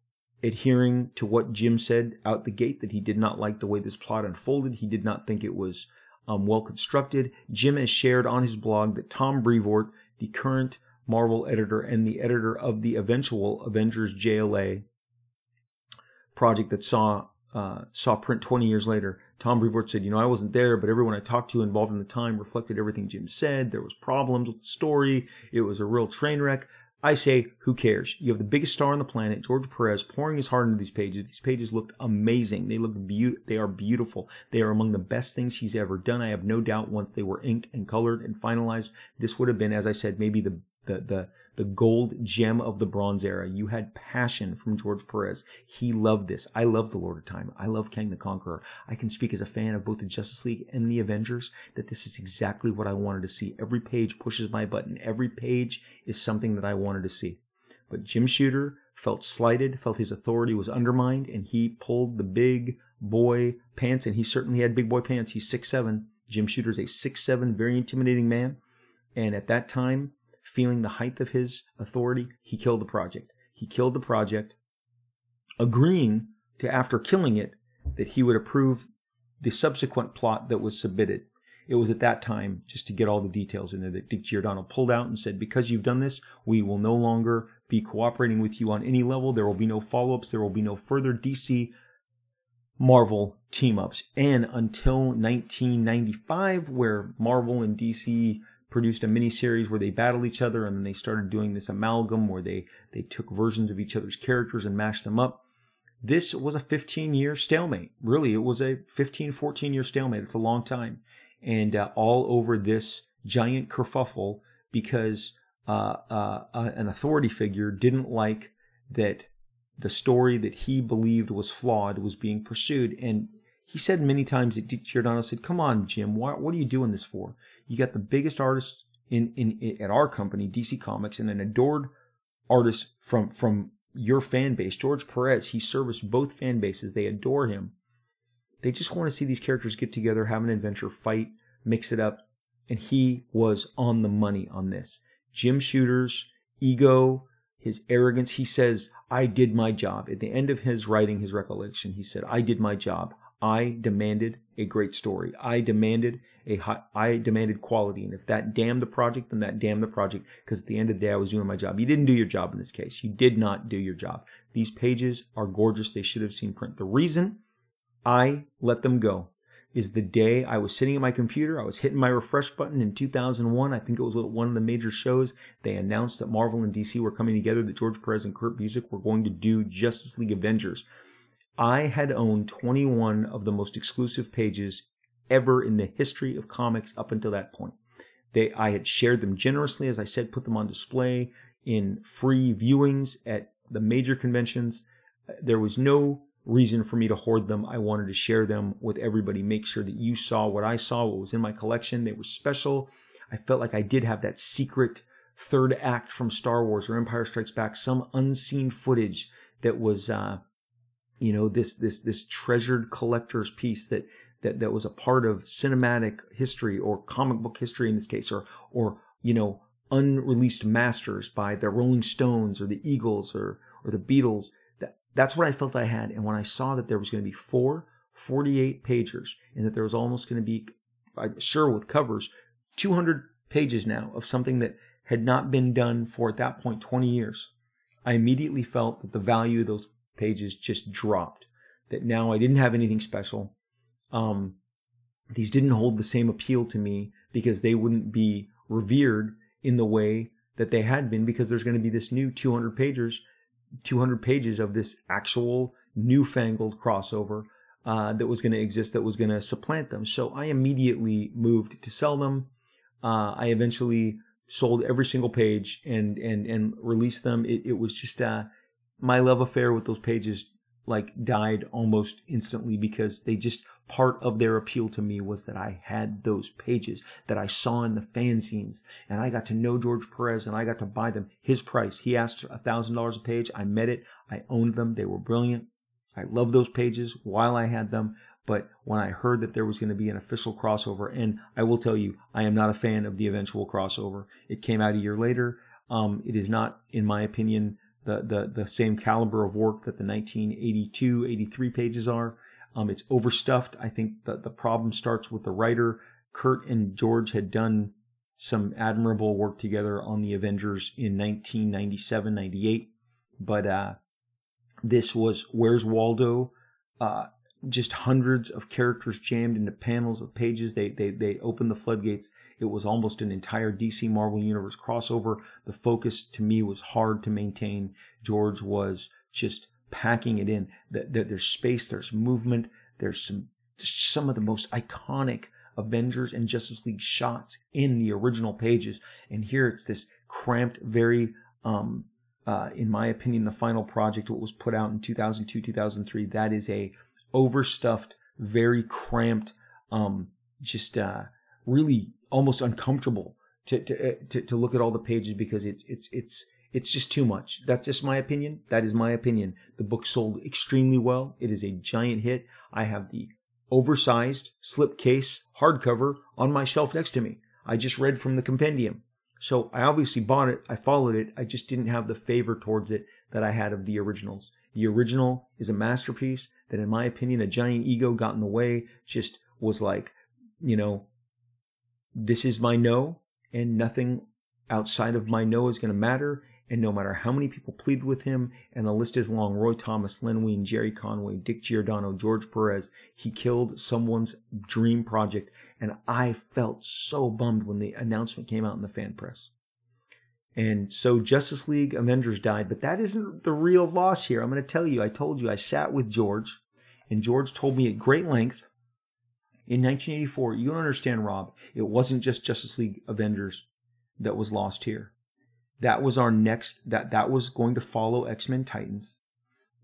adhering to what Jim said out the gate that he did not like the way this plot unfolded. He did not think it was um, well constructed. Jim has shared on his blog that Tom Brevoort, the current Marvel editor and the editor of the eventual Avengers JLA project that saw uh, saw print 20 years later, Tom Brevoort said, you know, I wasn't there, but everyone I talked to involved in the time reflected everything Jim said. There was problems with the story. It was a real train wreck. I say, who cares? You have the biggest star on the planet, George Perez, pouring his heart into these pages. These pages looked amazing. They look be- they are beautiful. They are among the best things he's ever done. I have no doubt once they were inked and colored and finalized, this would have been, as I said, maybe the the the the gold gem of the Bronze Era. You had passion from George Perez. He loved this. I love The Lord of Time. I love Kang the Conqueror. I can speak as a fan of both the Justice League and the Avengers that this is exactly what I wanted to see. Every page pushes my button. Every page is something that I wanted to see. But Jim Shooter felt slighted, felt his authority was undermined, and he pulled the big boy pants, and he certainly had big boy pants. He's six seven. Jim Shooter's a six seven, very intimidating man. And at that time, feeling the height of his authority, he killed the project. He killed the project, agreeing to, after killing it, that he would approve the subsequent plot that was submitted. It was at that time, just to get all the details in there, that Dick Giordano pulled out and said, Because you've done this, we will no longer be cooperating with you on any level. There will be no follow ups. There will be no further DC Marvel team ups. And until 1995, where Marvel and DC produced a mini series where they battled each other and then they started doing this amalgam where they they took versions of each other's characters and mashed them up this was a 15 year stalemate. Really, it was a 15, 14 year stalemate. It's a long time. And uh, all over this giant kerfuffle because uh, uh, uh, an authority figure didn't like that the story that he believed was flawed was being pursued. And he said many times that Dick Giordano said, "Come on, Jim, why, what are you doing this for? You got the biggest artist in, in, in at our company, DC Comics, and an adored artist from from your fan base, George Perez. He serviced both fan bases. They adore him. They just want to see these characters get together, have an adventure, fight, mix it up." And he was on the money on this. Jim Shooter's ego, his arrogance. He says, I did my job. At the end of his writing, his recollection, he said, I did my job. I demanded a great story. I demanded a high, I demanded quality. And if that damned the project, then that damned the project. Because at the end of the day, I was doing my job. You didn't do your job in this case. You did not do your job. These pages are gorgeous. They should have seen print. The reason I let them go is the day I was sitting at my computer. I was hitting my refresh button in 2001. I think it was one of the major shows. They announced that Marvel and DC were coming together, that George Perez and Kurt Busiek were going to do Justice League Avengers. I had owned 21 of the most exclusive pages ever in the history of comics up until that point. They, I had shared them generously, as I said, put them on display in free viewings at the major conventions. There was no reason for me to hoard them. I wanted to share them with everybody, make sure that you saw what I saw, what was in my collection. They were special. I felt like I did have that secret third act from Star Wars or Empire Strikes Back, some unseen footage that was, uh, you know, this, this, this treasured collector's piece that, that, that was a part of cinematic history or comic book history in this case, or, or, you know, unreleased masters by the Rolling Stones or the Eagles or, or the Beatles That, that's what I felt I had. And when I saw that there was going to be four 48 pagers and that there was almost going to be, I'm sure with covers, 200 pages now of something that had not been done for at that point 20 years, I immediately felt that the value of those pages just dropped. That now I didn't have anything special. Um, these didn't hold the same appeal to me because they wouldn't be revered in the way that they had been because there's going to be this new 200 pages, 200 pages of this actual newfangled crossover uh, that was going to exist that was going to supplant them. So I immediately moved to sell them. Uh, I eventually sold every single page and and and released them. It, it was just uh, my love affair with those pages like died almost instantly because they just part of their appeal to me was that I had those pages that I saw in the fanzines and I got to know George Perez and I got to buy them his price. He asked a thousand dollars a page. I met it. I owned them. They were brilliant. I loved those pages while I had them. But when I heard that there was going to be an official crossover, and I will tell you, I am not a fan of the eventual crossover. It came out a year later. Um, it is not, in my opinion, the, the, the same caliber of work that the 1982, 83 pages are. Um, it's overstuffed. I think that the problem starts with the writer. Kurt and George had done some admirable work together on the Avengers in 1997, 98. But, uh, this was Where's Waldo? Uh, just hundreds of characters jammed into panels of pages. They, they, they opened the floodgates. It was almost an entire DC Marvel Universe crossover. The focus to me was hard to maintain. George was just packing it in. There's space, there's movement, there's some some of the most iconic Avengers and Justice League shots in the original pages, and here it's this cramped, very, um, uh, in my opinion, the final project, what was put out in 2002, 2003, that is a overstuffed, very cramped, um, just uh, really almost uncomfortable to, to to to look at all the pages because it's it's it's it's just too much. That's just my opinion. That is my opinion. The book sold extremely well. It is a giant hit. I have the oversized slipcase hardcover on my shelf next to me. I just read from the compendium. So I obviously bought it. I followed it. I just didn't have the favor towards it that I had of the originals. The original is a masterpiece that, in my opinion, a giant ego got in the way, just was like, you know, this is my no, and nothing outside of my no is going to matter. And no matter how many people pleaded with him, and the list is long Roy Thomas, Len Wein, Gerry Conway, Dick Giordano, George Perez, he killed someone's dream project. And I felt so bummed when the announcement came out in the fan press. And so Justice League Avengers died, but that isn't the real loss here. I'm going to tell you, I told you, I sat with George, and George told me at great length in 1984, you don't understand, Rob, it wasn't just Justice League Avengers that was lost here. That was our next, that, that was going to follow X-Men Titans.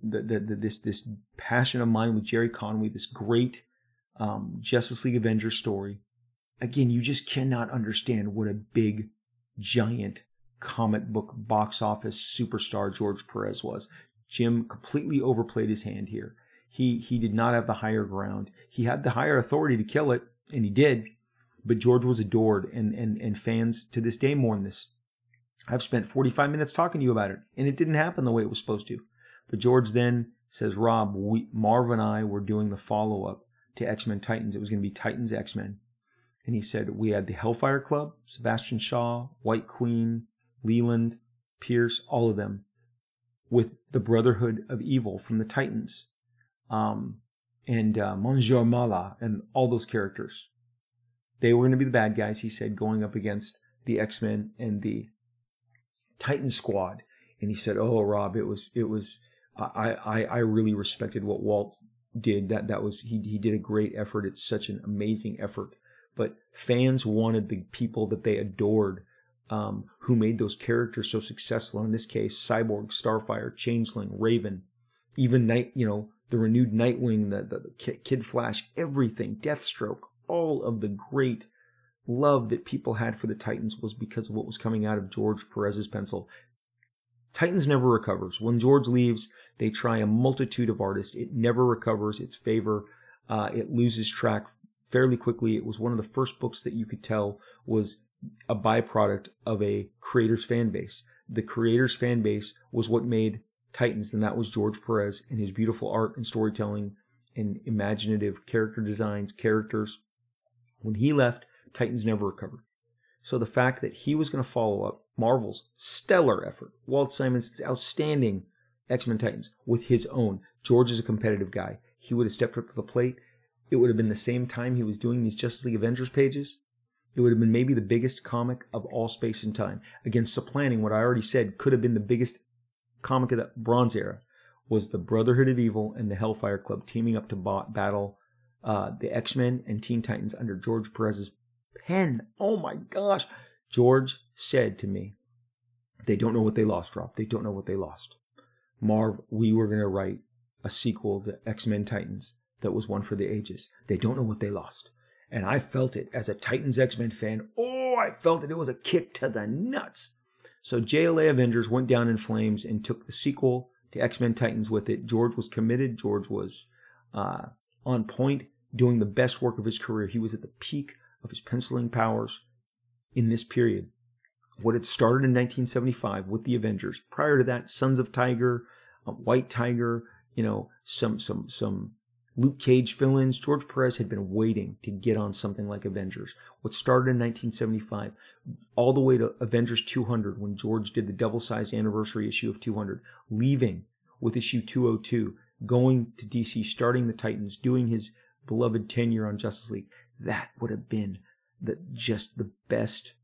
The, the, the, this, this passion of mine with Gerry Conway, this great um, Justice League Avengers story. Again, you just cannot understand what a big, giant comic book box office superstar George Perez was. Jim completely overplayed his hand here. He he did not have the higher ground. He had the higher authority to kill it, and he did. But George was adored, and and and fans to this day mourn this. I've spent 45 minutes talking to you about it, and it didn't happen the way it was supposed to. But George then says, Rob, we, Marv and I were doing the follow up to X Men Titans. It was going to be Titans X Men. And he said, We had the Hellfire Club, Sebastian Shaw, White Queen, Leland, Pierce, all of them, with the Brotherhood of Evil from the Titans, um, and uh, Monsieur Mallah, and all those characters. They were going to be the bad guys, he said, going up against the X Men and the Titan Squad. And he said, "Oh, Rob, it was it was I I I really respected what Walt did. That that was he he did a great effort. It's such an amazing effort. But fans wanted the people that they adored." Um, who made those characters so successful. In this case, Cyborg, Starfire, Changeling, Raven, even Night, you know, the renewed Nightwing, the, the, the Kid Flash, everything, Deathstroke, all of the great love that people had for the Titans was because of what was coming out of George Perez's pencil. Titans never recovers. When George leaves, they try a multitude of artists. It never recovers its favor. Uh, it loses track fairly quickly. It was one of the first books that you could tell was a byproduct of a creator's fan base. The creator's fan base was what made Titans, and that was George Perez and his beautiful art and storytelling and imaginative character designs, characters. When he left, Titans never recovered. So the fact that he was going to follow up Marvel's stellar effort, Walt Simonson's outstanding X-Men Titans, with his own. George is a competitive guy. He would have stepped up to the plate. It would have been the same time he was doing these Justice League Avengers pages. It would have been maybe the biggest comic of all space and time. Again, supplanting what I already said could have been the biggest comic of the Bronze Era was the Brotherhood of Evil and the Hellfire Club teaming up to battle uh, the X-Men and Teen Titans under George Perez's pen. Oh my gosh. George said to me, they don't know what they lost, Rob. They don't know what they lost. Marv, we were going to write a sequel to X-Men Titans that was one for the ages. They don't know what they lost. And I felt it as a Titans X Men fan. Oh, I felt it. It was a kick to the nuts. So JLA Avengers went down in flames and took the sequel to X Men Titans with it. George was committed. George was uh, on point, doing the best work of his career. He was at the peak of his penciling powers in this period. What had started in 1975 with the Avengers. Prior to that, Sons of Tiger, uh, White Tiger, you know, some some some Luke Cage fill-ins, George Perez had been waiting to get on something like Avengers. What started in 1975, all the way to Avengers 200 when George did the double-sized anniversary issue of 200, leaving with issue 202, going to DC, starting the Titans, doing his beloved tenure on Justice League. That would have been the, just the best,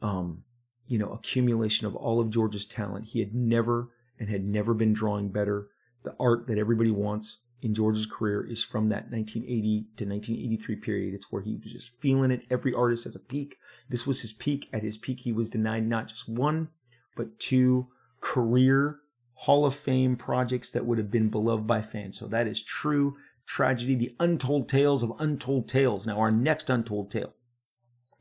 um, you know, accumulation of all of George's talent. He had never and had never been drawing better. The art that everybody wants in George's career is from that 1980 to 1983 period. It's where he was just feeling it. Every artist has a peak. This was his peak. At his peak, he was denied not just one, but two career Hall of Fame projects that would have been beloved by fans. So that is true tragedy, the untold tales of untold tales. Now, our next untold tale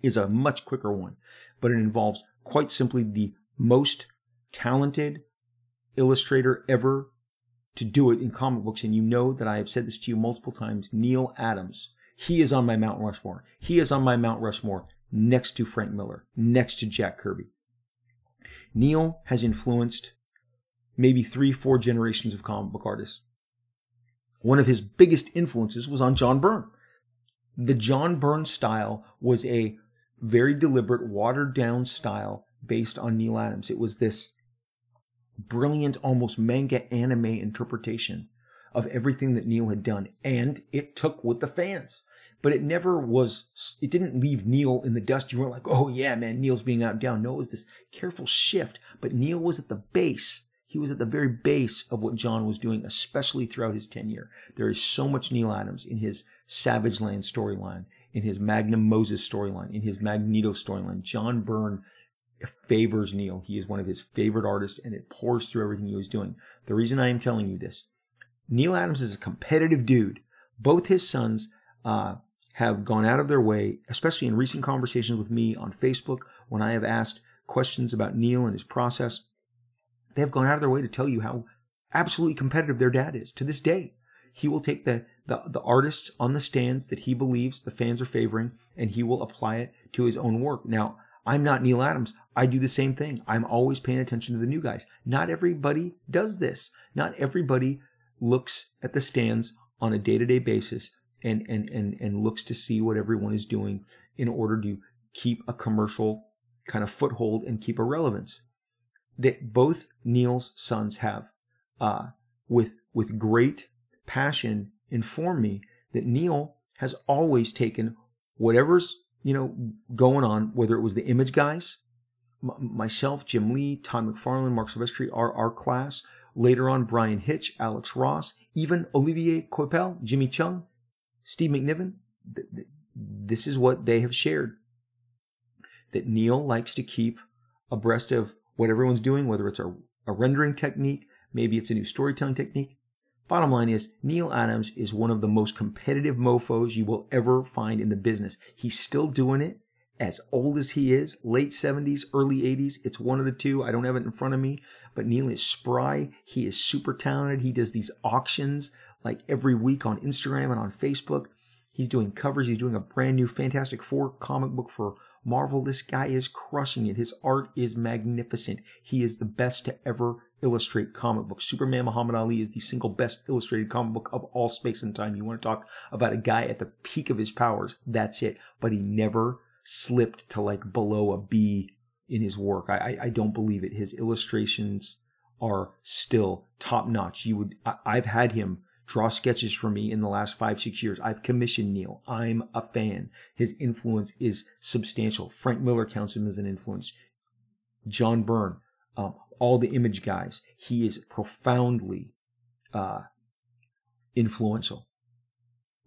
is a much quicker one, but it involves quite simply the most talented illustrator ever to do it in comic books, and you know that I have said this to you multiple times, Neal Adams. He is on my Mount Rushmore. He is on my Mount Rushmore next to Frank Miller, next to Jack Kirby. Neal has influenced maybe three, four generations of comic book artists. One of his biggest influences was on John Byrne. The John Byrne style was a very deliberate, watered down style based on Neal Adams. It was this brilliant, almost manga anime interpretation of everything that Neal had done. And it took with the fans but it never was, it didn't leave Neal in the dust. You weren't like, oh yeah, man, Neal's being out down. No, it was this careful shift, but Neal was at the base. He was at the very base of what John was doing, especially throughout his tenure. There is so much Neal Adams in his Savage Land storyline, in his Magnum Moses storyline, in his Magneto storyline. John Byrne favors Neal. He is one of his favorite artists and it pours through everything he was doing. The reason I am telling you this, Neal Adams is a competitive dude. Both his sons uh, have gone out of their way, especially in recent conversations with me on Facebook, when I have asked questions about Neal and his process. They have gone out of their way to tell you how absolutely competitive their dad is to this day. He will take the, the, the artists on the stands that he believes the fans are favoring and he will apply it to his own work. Now, I'm not Neal Adams. I do the same thing. I'm always paying attention to the new guys. Not everybody does this. Not everybody looks at the stands on a day to day basis and, and, and, and looks to see what everyone is doing in order to keep a commercial kind of foothold and keep a relevance. That both Neal's sons have, uh, with, with great passion informed me that Neal has always taken whatever's you know, going on, whether it was the image guys, m- myself, Jim Lee, Todd McFarlane, Marc Silvestri, our, our class, later on, Bryan Hitch, Alex Ross, even Olivier Coipel, Jimmy Cheung, Steve McNiven. Th- th- this is what they have shared. That Neal likes to keep abreast of what everyone's doing, whether it's a, a rendering technique, maybe it's a new storytelling technique, Bottom line is, Neal Adams is one of the most competitive mofos you will ever find in the business. He's still doing it as old as he is, late 70s, early 80s. It's one of the two. I don't have it in front of me, but Neal is spry. He is super talented. He does these auctions like every week on Instagram and on Facebook. He's doing covers. He's doing a brand new Fantastic Four comic book for Marvel. This guy is crushing it. His art is magnificent. He is the best to ever illustrate comic books. Superman Muhammad Ali is the single best illustrated comic book of all space and time. You want to talk about a guy at the peak of his powers. That's it. But he never slipped to like below a B in his work. I, I, I don't believe it. His illustrations are still top notch. You would, I, I've had him draw sketches for me in the last five, six years. I've commissioned Neal. I'm a fan. His influence is substantial. Frank Miller counts him as an influence. John Byrne, um, all the image guys. He is profoundly uh, influential.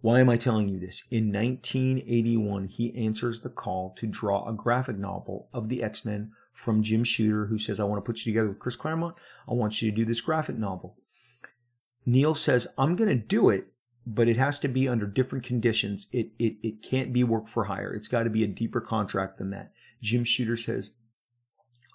Why am I telling you this? In 1981, he answers the call to draw a graphic novel of the X-Men from Jim Shooter, who says, I want to put you together with Chris Claremont. I want you to do this graphic novel. Neal says, I'm going to do it, but it has to be under different conditions. It, it, it can't be work for hire. It's got to be a deeper contract than that. Jim Shooter says,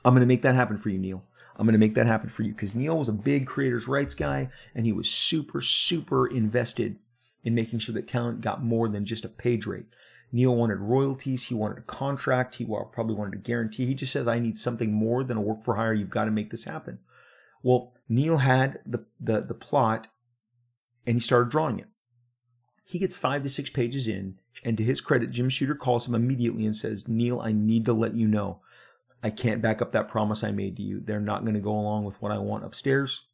I'm going to make that happen for you, Neal. I'm going to make that happen for you because Neal was a big creators' rights guy and he was super, super invested in making sure that talent got more than just a page rate. Neal wanted royalties. He wanted a contract. He probably wanted a guarantee. He just says, I need something more than a work for hire. You've got to make this happen. Well, Neal had the, the, the plot and he started drawing it. He gets five to six pages in, and to his credit, Jim Shooter calls him immediately and says, Neal, I need to let you know I can't back up that promise I made to you. They're not going to go along with what I want upstairs.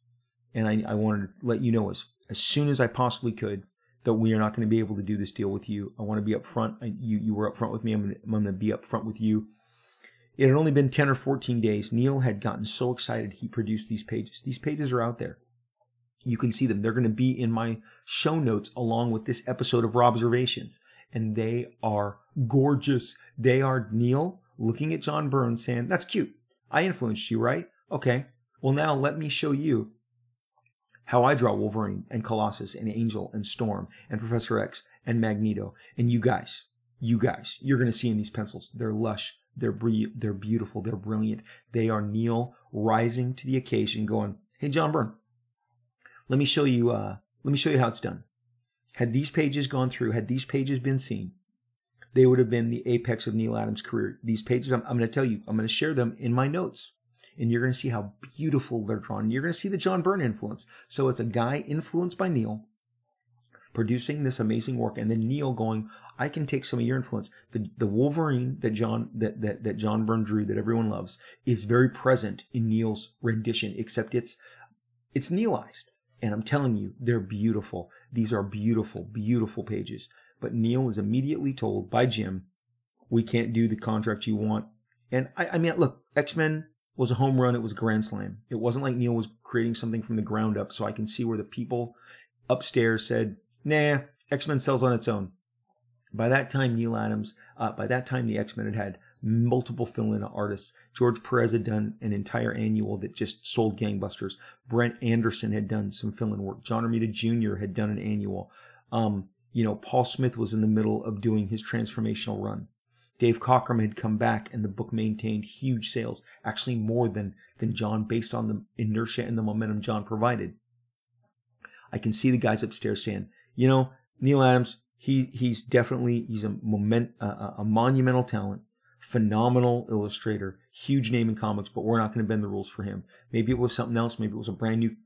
And I, I wanted to let you know as, as soon as I possibly could that we are not going to be able to do this deal with you. I want to be upfront. I, you, you were upfront with me. I'm going, to, be upfront with you. It had only been 10 or 14 days. Neal had gotten so excited he produced these pages. These pages are out there. You can see them. They're going to be in my show notes along with this episode of Observations. And they are gorgeous. They are Neal looking at John Byrne saying, That's cute. I influenced you, right? Okay. Well, now let me show you how I draw Wolverine and Colossus and Angel and Storm and Professor X and Magneto. And you guys, you guys, you're going to see in these pencils, they're lush, they're, bre- they're beautiful, they're brilliant. They are Neal rising to the occasion, going, Hey, John Byrne, let me show you, uh, let me show you how it's done. Had these pages gone through, had these pages been seen, they would have been the apex of Neal Adams' career. These pages, I'm, I'm going to tell you, I'm going to share them in my notes. And you're going to see how beautiful they're drawn. You're going to see the John Byrne influence. So it's a guy influenced by Neal producing this amazing work and then Neal going, I can take some of your influence. The, the Wolverine that John, that, that, that John Byrne drew that everyone loves is very present in Neal's rendition, except it's, it's Nealized. And I'm telling you, they're beautiful. These are beautiful, beautiful pages. But Neal is immediately told by Jim, we can't do the contract you want. And I, I mean, look, X-Men was a home run. It was a grand slam. It wasn't like Neil was creating something from the ground up. So I can see where the people upstairs said, nah, X-Men sells on its own. By that time, Neal Adams, uh, by that time, the X-Men had had multiple fill-in artists. George Perez had done an entire annual that just sold gangbusters. Brent Anderson had done some fill-in work. John Romita Jr. had done an annual. Um, you know, Paul Smith was in the middle of doing his transformational run. Dave Cockrum had come back and the book maintained huge sales, actually more than, than John based on the inertia and the momentum John provided. I can see the guys upstairs saying, you know, Neal Adams, he, he's definitely, he's a moment, uh, a monumental talent, phenomenal illustrator, huge name in comics, but we're not going to bend the rules for him. Maybe it was something else. Maybe it was a brand new,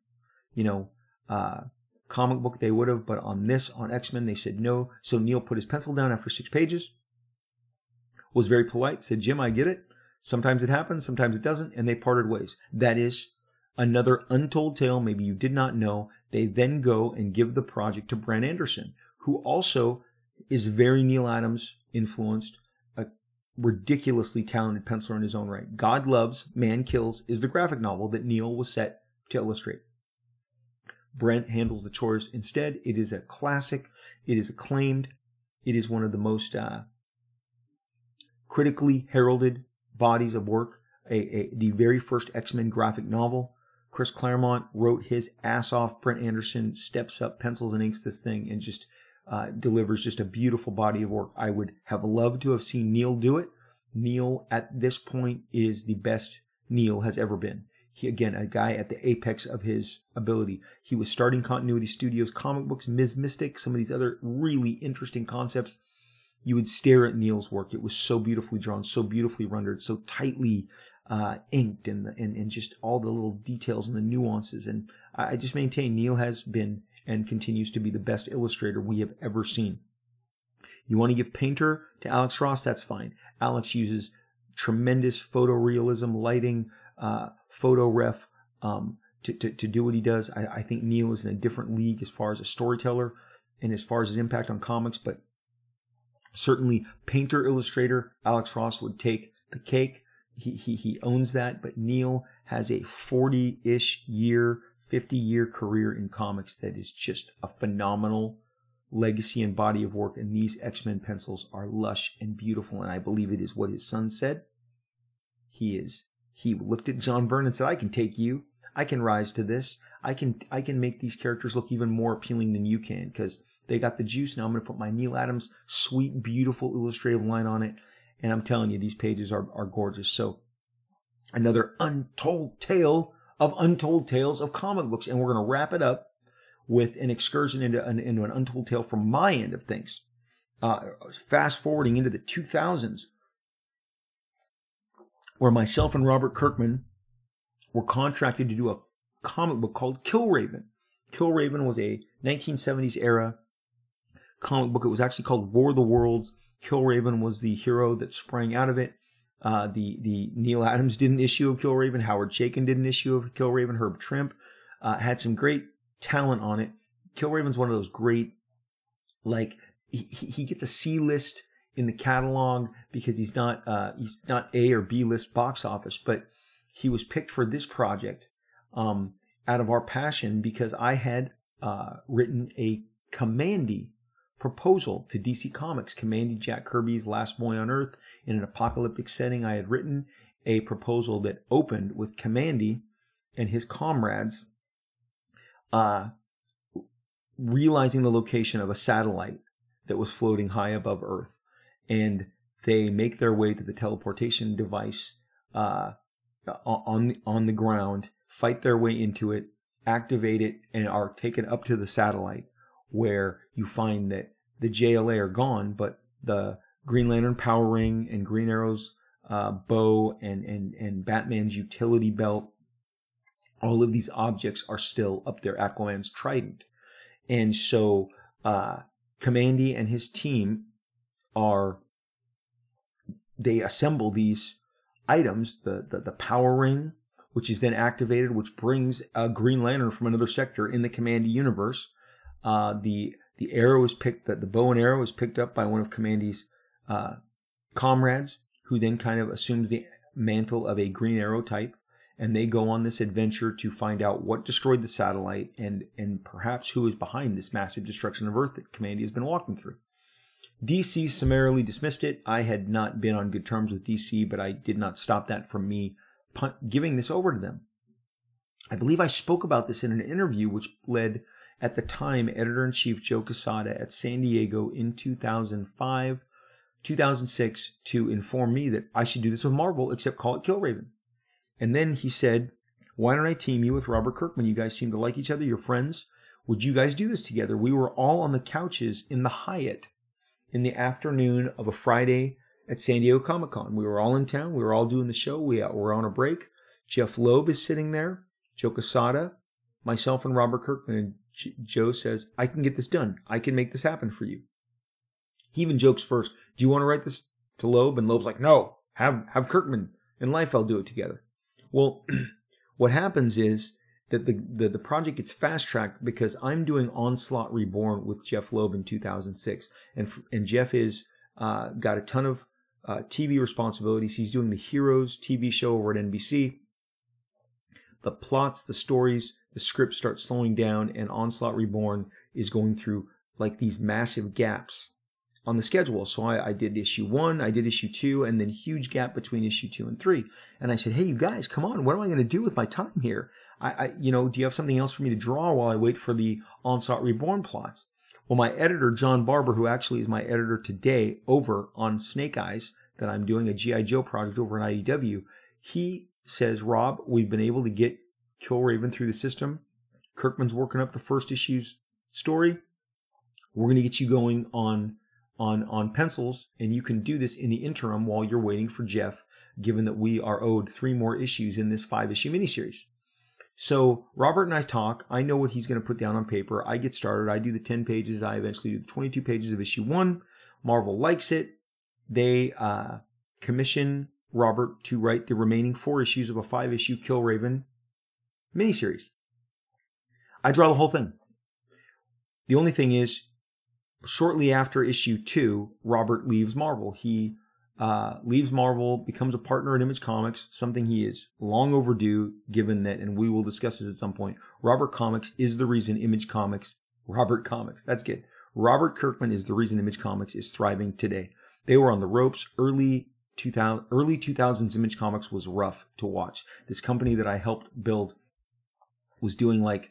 you know, uh, comic book they would have, but on this, on X-Men, they said no. So Neal put his pencil down after six pages was very polite, said, Jim, I get it. Sometimes it happens, sometimes it doesn't, and they parted ways. That is another untold tale maybe you did not know. They then go and give the project to Brent Anderson, who also is very Neal Adams influenced, a ridiculously talented penciler in his own right. God Loves, Man Kills is the graphic novel that Neal was set to illustrate. Brent handles the chores instead. It is a classic. It is acclaimed. It is one of the most uh, critically heralded bodies of work, a, a, the very first X-Men graphic novel. Chris Claremont wrote his ass off. Brent Anderson steps up, pencils and inks this thing, and just uh, delivers just a beautiful body of work. I would have loved to have seen Neal do it. Neal, at this point, is the best Neal has ever been. He, again, a guy at the apex of his ability. He was starting Continuity Studios comic books, Ms. Mystic, some of these other really interesting concepts you would stare at Neal's work. It was so beautifully drawn, so beautifully rendered, so tightly uh, inked, and, and and just all the little details and the nuances. And I, just maintain Neal has been and continues to be the best illustrator we have ever seen. You want to give painter to Alex Ross? That's fine. Alex uses tremendous photorealism, lighting, uh, photo ref um, to, to, to do what he does. I, I think Neal is in a different league as far as a storyteller and as far as his impact on comics, but Certainly, painter illustrator Alex Ross would take the cake. He, he, owns that, but Neal has a 40 ish year, 50 year career in comics that is just a phenomenal legacy and body of work. And these X Men pencils are lush and beautiful. And I believe it is what his son said. He is, he looked at John Byrne and said, I can take you. I can rise to this. I can, I can make these characters look even more appealing than you can because they got the juice. Now I'm going to put my Neal Adams sweet, beautiful illustrative line on it. And I'm telling you, these pages are, are gorgeous. So another untold tale of untold tales of comic books. And we're going to wrap it up with an excursion into an, into an untold tale from my end of things. Uh, fast forwarding into the 2000s, where myself and Robert Kirkman were contracted to do a comic book called Killraven. Killraven was a 1970s era comic book. It was actually called War of the Worlds. Killraven was the hero that sprang out of it. Uh, the the Neal Adams did an issue of Killraven. Howard Chaykin did an issue of Killraven. Herb Trimpe uh, had some great talent on it. Killraven's one of those great, like he, he gets a C list in the catalog because he's not uh, he's not A or B list box office, but he was picked for this project um, out of our passion because I had uh, written a Kamandi proposal to DC Comics, Kamandi Jack Kirby's Last Boy on Earth in an apocalyptic setting. I had written a proposal that opened with Kamandi and his comrades uh, realizing the location of a satellite that was floating high above Earth. And they make their way to the teleportation device uh, on, on the ground, fight their way into it, activate it, and are taken up to the satellite where you find that the JLA are gone, but the Green Lantern power ring and Green Arrow's uh, bow and, and, and Batman's utility belt, all of these objects are still up there. Aquaman's trident. And so, uh, Kamandi and his team are, they assemble these items, the, the, the power ring, which is then activated, which brings a Green Lantern from another sector in the Kamandi universe. Uh, the The arrow is picked, that the bow and arrow was picked up by one of Kamandi's uh, comrades, who then kind of assumes the mantle of a Green Arrow type, and they go on this adventure to find out what destroyed the satellite and and perhaps who is behind this massive destruction of Earth that Kamandi has been walking through. DC summarily dismissed it. I had not been on good terms with DC, but I did not stop that from me giving this over to them. I believe I spoke about this in an interview which led at the time editor in chief Joe Quesada at San Diego in 2005, 2006 to inform me that I should do this with Marvel except call it Killraven. And then he said, Why don't I team you with Robert Kirkman? You guys seem to like each other, you're friends. Would you guys do this together? We were all on the couches in the Hyatt in the afternoon of a Friday at San Diego Comic Con. We were all in town. We were all doing the show. We uh, were on a break. Jeph Loeb is sitting there. Joe Quesada, myself, and Robert Kirkman. Joe says, I can get this done. I can make this happen for you. He even jokes first, Do you want to write this to Loeb? And Loeb's like, No, have, have Kirkman and Liefeld do it together. Well, what happens is that the, the, the project gets fast tracked because I'm doing Onslaught Reborn with Jeph Loeb in 2006, and and Jeph is uh, got a ton of uh, TV responsibilities. He's doing the Heroes TV show over at NBC. The plots, the stories, the script starts slowing down, and Onslaught Reborn is going through like these massive gaps on the schedule. So I, I, did issue one, I did issue two, and then huge gap between issue two and three. And I said, Hey, you guys, come on. What am I going to do with my time here? I, I, you know, do you have something else for me to draw while I wait for the Onslaught Reborn plots? Well, my editor, John Barber, who actually is my editor today over on Snake Eyes, that I'm doing a G.I. Joe project over at IDW, he says, Rob, we've been able to get Killraven through the system. Kirkman's working up the first issue's story. We're going to get you going on on on pencils, and you can do this in the interim while you're waiting for Jeph. given that we are owed three more issues in this five issue miniseries. So Robert and I talk. I know what he's going to put down on paper. I get started. I do the 10 pages. I eventually do the 22 pages of issue one. Marvel likes it. They uh, commission Robert to write the remaining four issues of a five issue Killraven miniseries. I draw the whole thing. The only thing is, shortly after issue two, Robert leaves Marvel. He uh, leaves Marvel, becomes a partner at Image Comics, something he is long overdue, given that, and we will discuss this at some point. Robert Comics is the reason Image Comics, Robert Comics, that's good. Robert Kirkman is the reason Image Comics is thriving today. They were on the ropes early 2000, early 2000s. Image Comics was rough to watch. This company that I helped build was doing like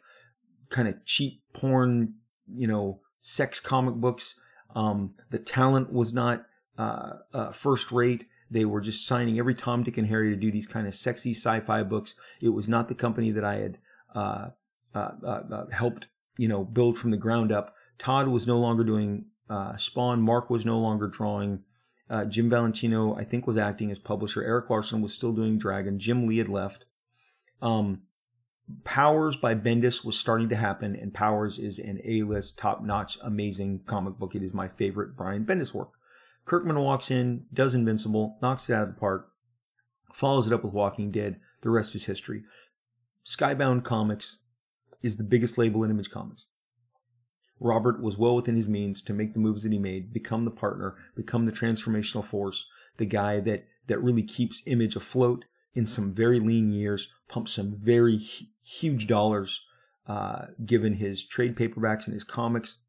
kind of cheap porn, you know, sex comic books. Um, the talent was not uh, uh, first rate. They were just signing every Tom, Dick, and Harry to do these kind of sexy sci-fi books. It was not the company that I had uh, uh, uh helped, you know, build from the ground up. Todd was no longer doing Spawn. Marc was no longer drawing. Jim Valentino, I think, was acting as publisher. Erik Larsen was still doing Dragon. Jim Lee had left. Um, Powers by Bendis was starting to happen, and Powers is an A-list, top-notch, amazing comic book. It is my favorite Brian Bendis work. Kirkman walks in, does Invincible, knocks it out of the park, follows it up with Walking Dead. The rest is history. Skybound Comics is the biggest label in Image Comics. Robert was well within his means to make the moves that he made, become the partner, become the transformational force, the guy that, that really keeps Image afloat in some very lean years, pumps some very huge dollars, uh, given his trade paperbacks and his comics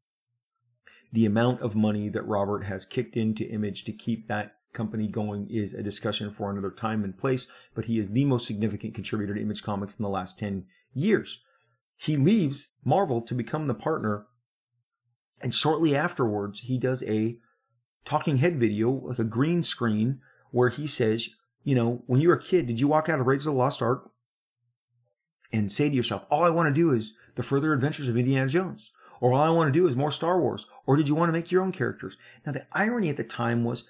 the amount of money that Robert has kicked into Image to keep that company going is a discussion for another time and place, but he is the most significant contributor to Image Comics in the last 10 years. He leaves Marvel to become the partner, and shortly afterwards, he does a talking head video, like a green screen, where he says, you know, when you were a kid, did you walk out of Raiders of the Lost Ark and say to yourself, all I want to do is the further adventures of Indiana Jones? Or all I want to do is more Star Wars? Or did you want to make your own characters? Now, the irony at the time was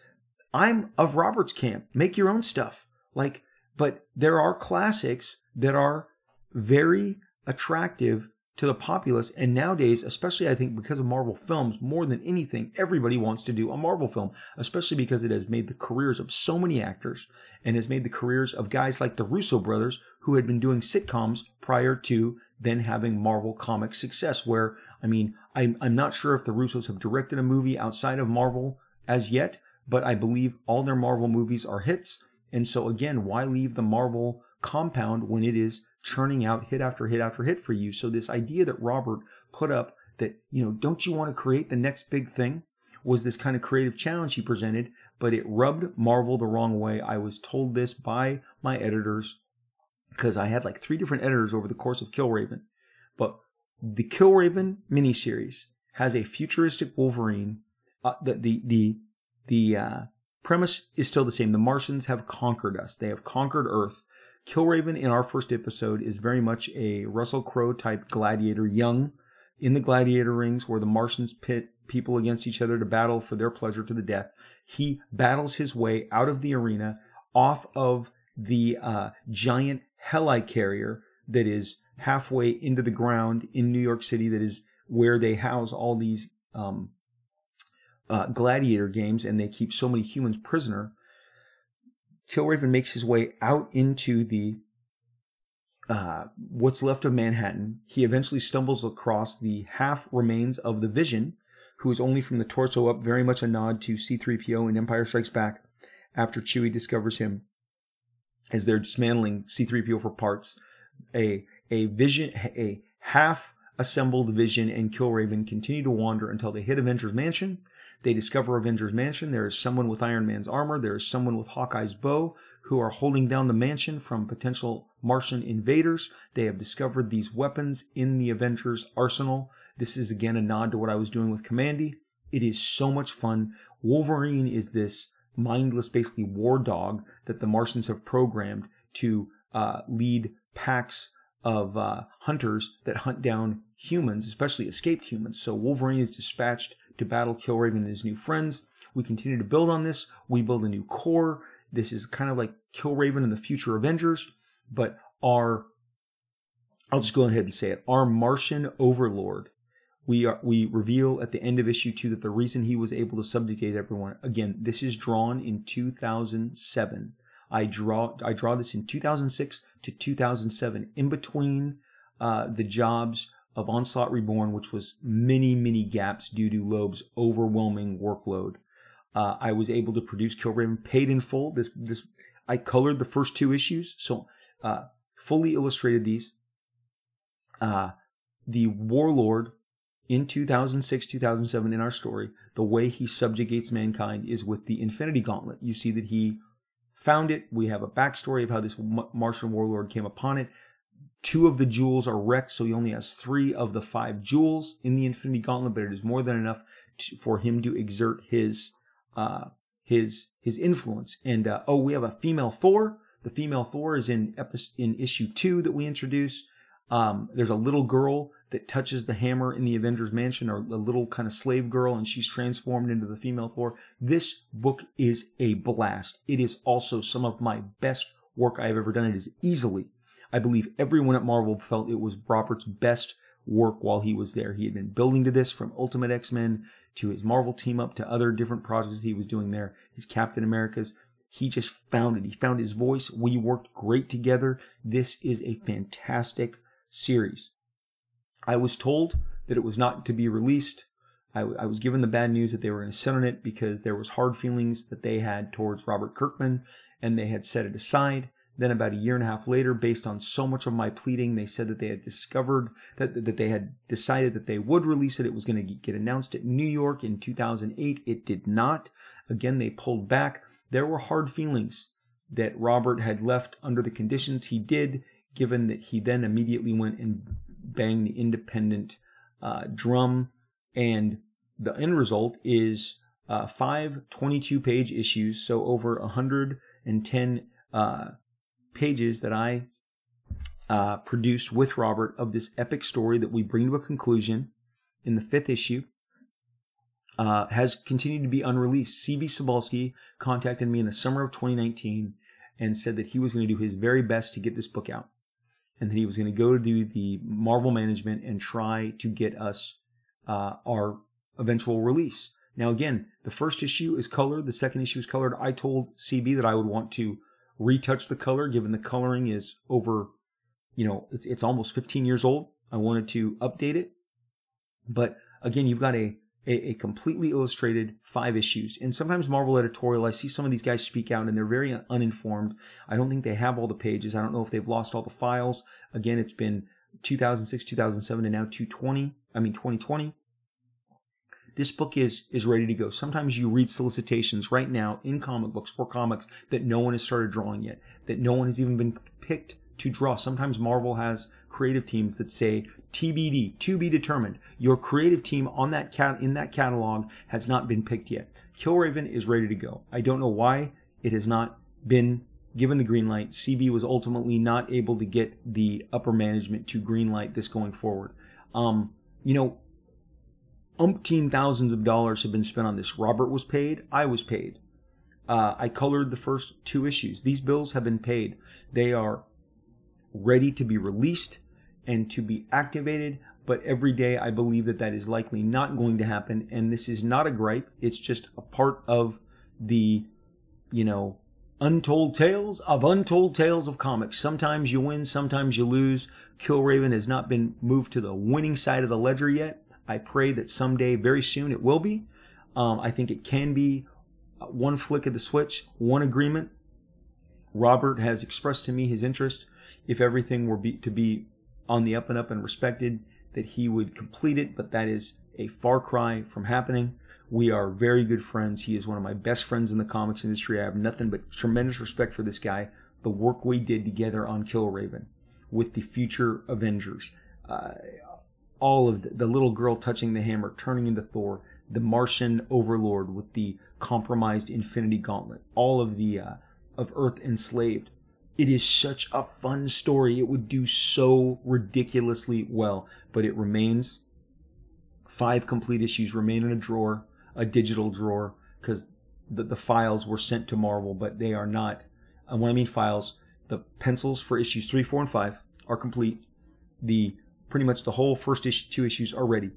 I'm of Robert's camp. Make your own stuff. Like, but there are classics that are very attractive to the populace. And nowadays, especially I think because of Marvel films, more than anything, everybody wants to do a Marvel film, especially because it has made the careers of so many actors and has made the careers of guys like the Russo brothers who had been doing sitcoms prior to then having Marvel comic success. Where, I mean, I'm, I'm not sure if the Russos have directed a movie outside of Marvel as yet, but I believe all their Marvel movies are hits. And so again, why leave the Marvel compound when it is churning out hit after hit after hit for you? So this idea that Robert put up that, you know, don't you want to create the next big thing? Was this kind of creative challenge he presented, but it rubbed Marvel the wrong way. I was told this by my editors because I had like three different editors over the course of Killraven. But the Killraven miniseries has a futuristic Wolverine. Uh, the the the the uh, premise is still the same. The Martians have conquered us. They have conquered Earth. Killraven in our first episode is very much a Russell Crowe type gladiator, young in the gladiator rings where the Martians pit people against each other to battle for their pleasure to the death. He battles his way out of the arena, off of the uh, giant helicarrier that is halfway into the ground in New York City, that is where they house all these um, uh, gladiator games and they keep so many humans prisoner. Killraven makes his way out into the uh, what's left of Manhattan. He eventually stumbles across the half remains of the Vision, who is only from the torso up, very much a nod to C3PO in Empire Strikes Back after Chewie discovers him as they're dismantling C3PO for parts. A, a vision, a half assembled Vision and Killraven continue to wander until they hit Avengers Mansion. They discover Avengers Mansion. There is someone with Iron Man's armor. There is someone with Hawkeye's bow who are holding down the mansion from potential Martian invaders. They have discovered these weapons in the Avengers arsenal. This is again a nod to what I was doing with Kamandi. It is so much fun. Wolverine is this mindless, basically war dog that the Martians have programmed to uh, lead packs of uh, hunters that hunt down humans, especially escaped humans. So Wolverine is dispatched to battle Killraven and his new friends. We continue to build on this. We build a new core. This is kind of like Killraven and the future Avengers, but our I'll just go ahead and say it. Our Martian overlord. We are we reveal at the end of issue two that the reason he was able to subjugate everyone again, this is drawn in 2007. I draw I draw this in 2006 to 2007, in between uh, the jobs of Onslaught Reborn, which was many, many gaps due to Loeb's overwhelming workload. Uh, I was able to produce Killraven paid in full. This, this, I colored the first two issues, so uh, fully illustrated these. Uh, the Warlord in 2006, 2007 in our story, the way he subjugates mankind is with the Infinity Gauntlet. You see that he found it. We have a backstory of how this Martian warlord came upon it. Two of the jewels are wrecked, so he only has three of the five jewels in the Infinity Gauntlet, but it is more than enough to, for him to exert his uh, his his influence. And uh, oh, we have a female Thor. The female Thor is in in issue two that we introduce. Um, there's a little girl that touches the hammer in the Avengers Mansion, or a little kind of slave girl, and she's transformed into the female Thor. This book is a blast. It is also some of my best work I've ever done. It is easily I believe everyone at Marvel felt it was Robert's best work while he was there. He had been building to this from Ultimate X-Men to his Marvel team up to other different projects he was doing there. His Captain America's. He just found it. He found his voice. We worked great together. This is a fantastic series. I was told that it was not to be released. I, I was given the bad news that they were going to sit on it because there was hard feelings that they had towards Robert Kirkman and they had set it aside. Then about a year and a half later, based on so much of my pleading, they said that they had discovered that, that they had decided that they would release it. It was going to get announced at New York in 2008. It did not. Again, they pulled back. There were hard feelings that Robert had left under the conditions he did, given that he then immediately went and banged the independent uh, drum. And the end result is uh, five 22 page issues, so over 110 uh, pages that I uh, produced with Robert of this epic story that we bring to a conclusion in the fifth issue uh, has continued to be unreleased. CB Cebulski contacted me in the summer of 2019 and said that he was going to do his very best to get this book out. And that he was going to go to do the Marvel management and try to get us uh, our eventual release. Now, again, the first issue is colored, the second issue is colored. I told CB that I would want to retouch the color, given the coloring is over, you know, it's, it's almost 15 years old. I wanted to update it. But again, you've got a, a, a completely illustrated five issues. And sometimes Marvel editorial, I see some of these guys speak out and they're very uninformed. I don't think they have all the pages. I don't know if they've lost all the files. Again, it's been 2006, 2007, and now 220. I mean 2020. This book is is ready to go. Sometimes you read solicitations right now in comic books for comics that no one has started drawing yet, that no one has even been picked to draw. Sometimes Marvel has creative teams that say TBD, to be determined. Your creative team on that cat in that catalog has not been picked yet. Killraven is ready to go. I don't know why it has not been given the green light. CB was ultimately not able to get the upper management to green light this going forward. Um, you know, umpteen thousands of dollars have been spent on this. Robert was paid. I was paid. Uh, I colored the first two issues. These bills have been paid. They are ready to be released and to be activated. But every day I believe that that is likely not going to happen. And this is not a gripe. It's just a part of the, you know, untold tales of untold tales of comics. Sometimes you win, sometimes you lose. Killraven has not been moved to the winning side of the ledger yet. I pray that someday, very soon, it will be. Um, I think it can be one flick of the switch, one agreement. Robert has expressed to me his interest if everything were be, to be on the up and up and respected, that he would complete it, but that is a far cry from happening. We are very good friends. He is one of my best friends in the comics industry. I have nothing but tremendous respect for this guy. The work we did together on Killraven with the future Avengers, uh, all of the, the little girl touching the hammer, turning into Thor, the Martian Overlord with the compromised Infinity Gauntlet, all of the uh, of Earth enslaved, it is such a fun story. It would do so ridiculously well, but it remains five complete issues remain in a drawer, a digital drawer, because the, the files were sent to Marvel, but they are not. And when I mean files, the pencils for issues three, four, and five are complete. The pretty much the whole first issue, two issues are ready.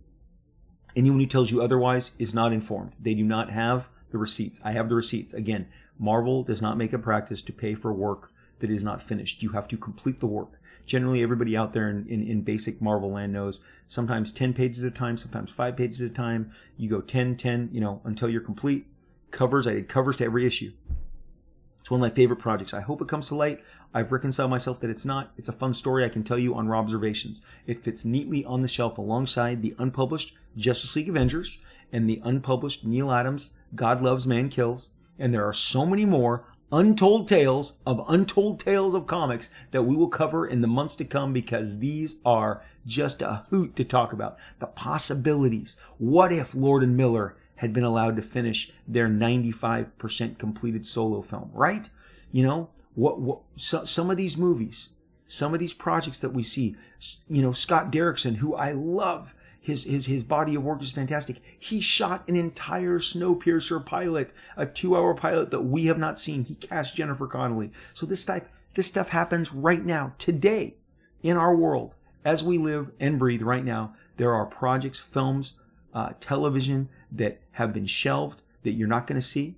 Anyone who tells you otherwise is not informed. They do not have the receipts. I have the receipts. Again, Marvel does not make a practice to pay for work that is not finished. You have to complete the work. Generally, everybody out there in, in, in, basic Marvel land knows sometimes 10 pages at a time, sometimes 5 pages at a time. You go 10, 10, you know, until you're complete. Covers, I did covers to every issue. It's one of my favorite projects. I hope it comes to light. I've reconciled myself that it's not. It's a fun story I can tell you on Robservations. It fits neatly on the shelf alongside the unpublished Justice League Avengers and the unpublished Neal Adams God Loves Man Kills. And there are so many more untold tales of untold tales of comics that we will cover in the months to come because these are just a hoot to talk about. The possibilities. What if Lord and Miller had been allowed to finish their 95% completed solo film, right? You know, what, what so, some of these movies, some of these projects that we see, you know, Scott Derrickson, who I love, his, his, his body of work is fantastic. He shot an entire Snowpiercer pilot, a two hour pilot that we have not seen. He cast Jennifer Connelly. So this type, this stuff happens right now, today, in our world, as we live and breathe right now. There are projects, films, uh, television that have been shelved that you're not going to see.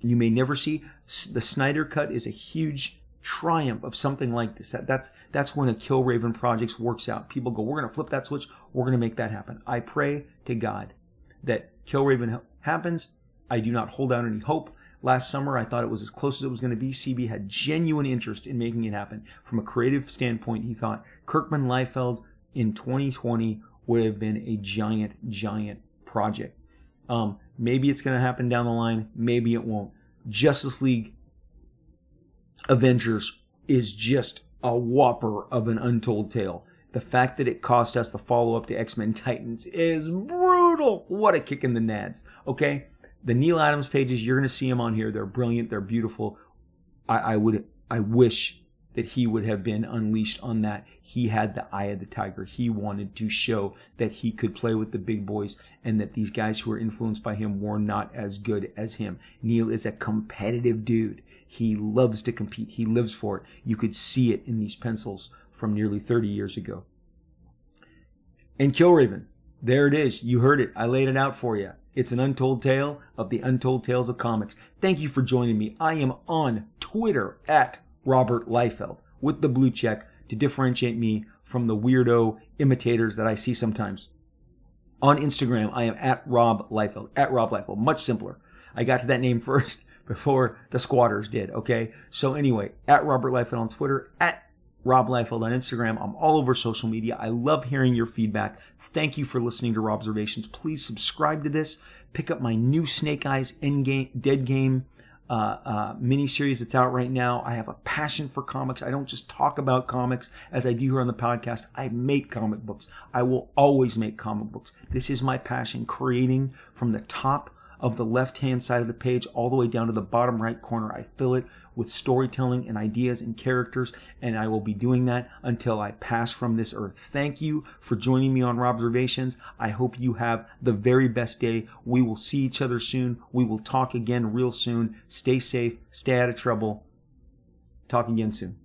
You may never see. The Snyder Cut is a huge triumph of something like this. That, that's that's when a Killraven project works out. People go, we're going to flip that switch. We're going to make that happen. I pray to God that Killraven happens. I do not hold out any hope. Last summer, I thought it was as close as it was going to be. CB had genuine interest in making it happen. From a creative standpoint, he thought Kirkman Liefeld in 2020 would have been a giant, giant project. Um, maybe it's going to happen down the line. Maybe it won't. Justice League Avengers is just a whopper of an untold tale. The fact that it cost us the follow up to X Men Titans is brutal. What a kick in the nads. Okay? The Neal Adams pages, you're going to see them on here. They're brilliant. They're beautiful. I, I would, I wish that he would have been unleashed on that. He had the eye of the tiger. He wanted to show that he could play with the big boys and that these guys who were influenced by him were not as good as him. Neal is a competitive dude. He loves to compete. He lives for it. You could see it in these pencils from nearly 30 years ago. And Killraven, there it is. You heard it. I laid it out for you. It's an untold tale of the untold tales of comics. Thank you for joining me. I am on Twitter at Robert Liefeld with the blue check to differentiate me from the weirdo imitators that I see sometimes. On Instagram, I am at Rob Liefeld, at Rob Liefeld. Much simpler. I got to that name first before the squatters did. Okay. So anyway, at Robert Liefeld on Twitter, at Rob Liefeld on Instagram. I'm all over social media. I love hearing your feedback. Thank you for listening to Robservations. Please subscribe to this. Pick up my new Snake Eyes Endgame Dead Game uh, uh, mini series that's out right now. I have a passion for comics. I don't just talk about comics as I do here on the podcast. I make comic books. I will always make comic books. This is my passion, creating from the top of the left hand side of the page all the way down to the bottom right corner. I fill it with storytelling and ideas and characters, and I will be doing that until I pass from this earth. Thank you for joining me on Robservations. I hope you have the very best day. We will see each other soon. We will talk again real soon. Stay safe, stay out of trouble. Talk again soon.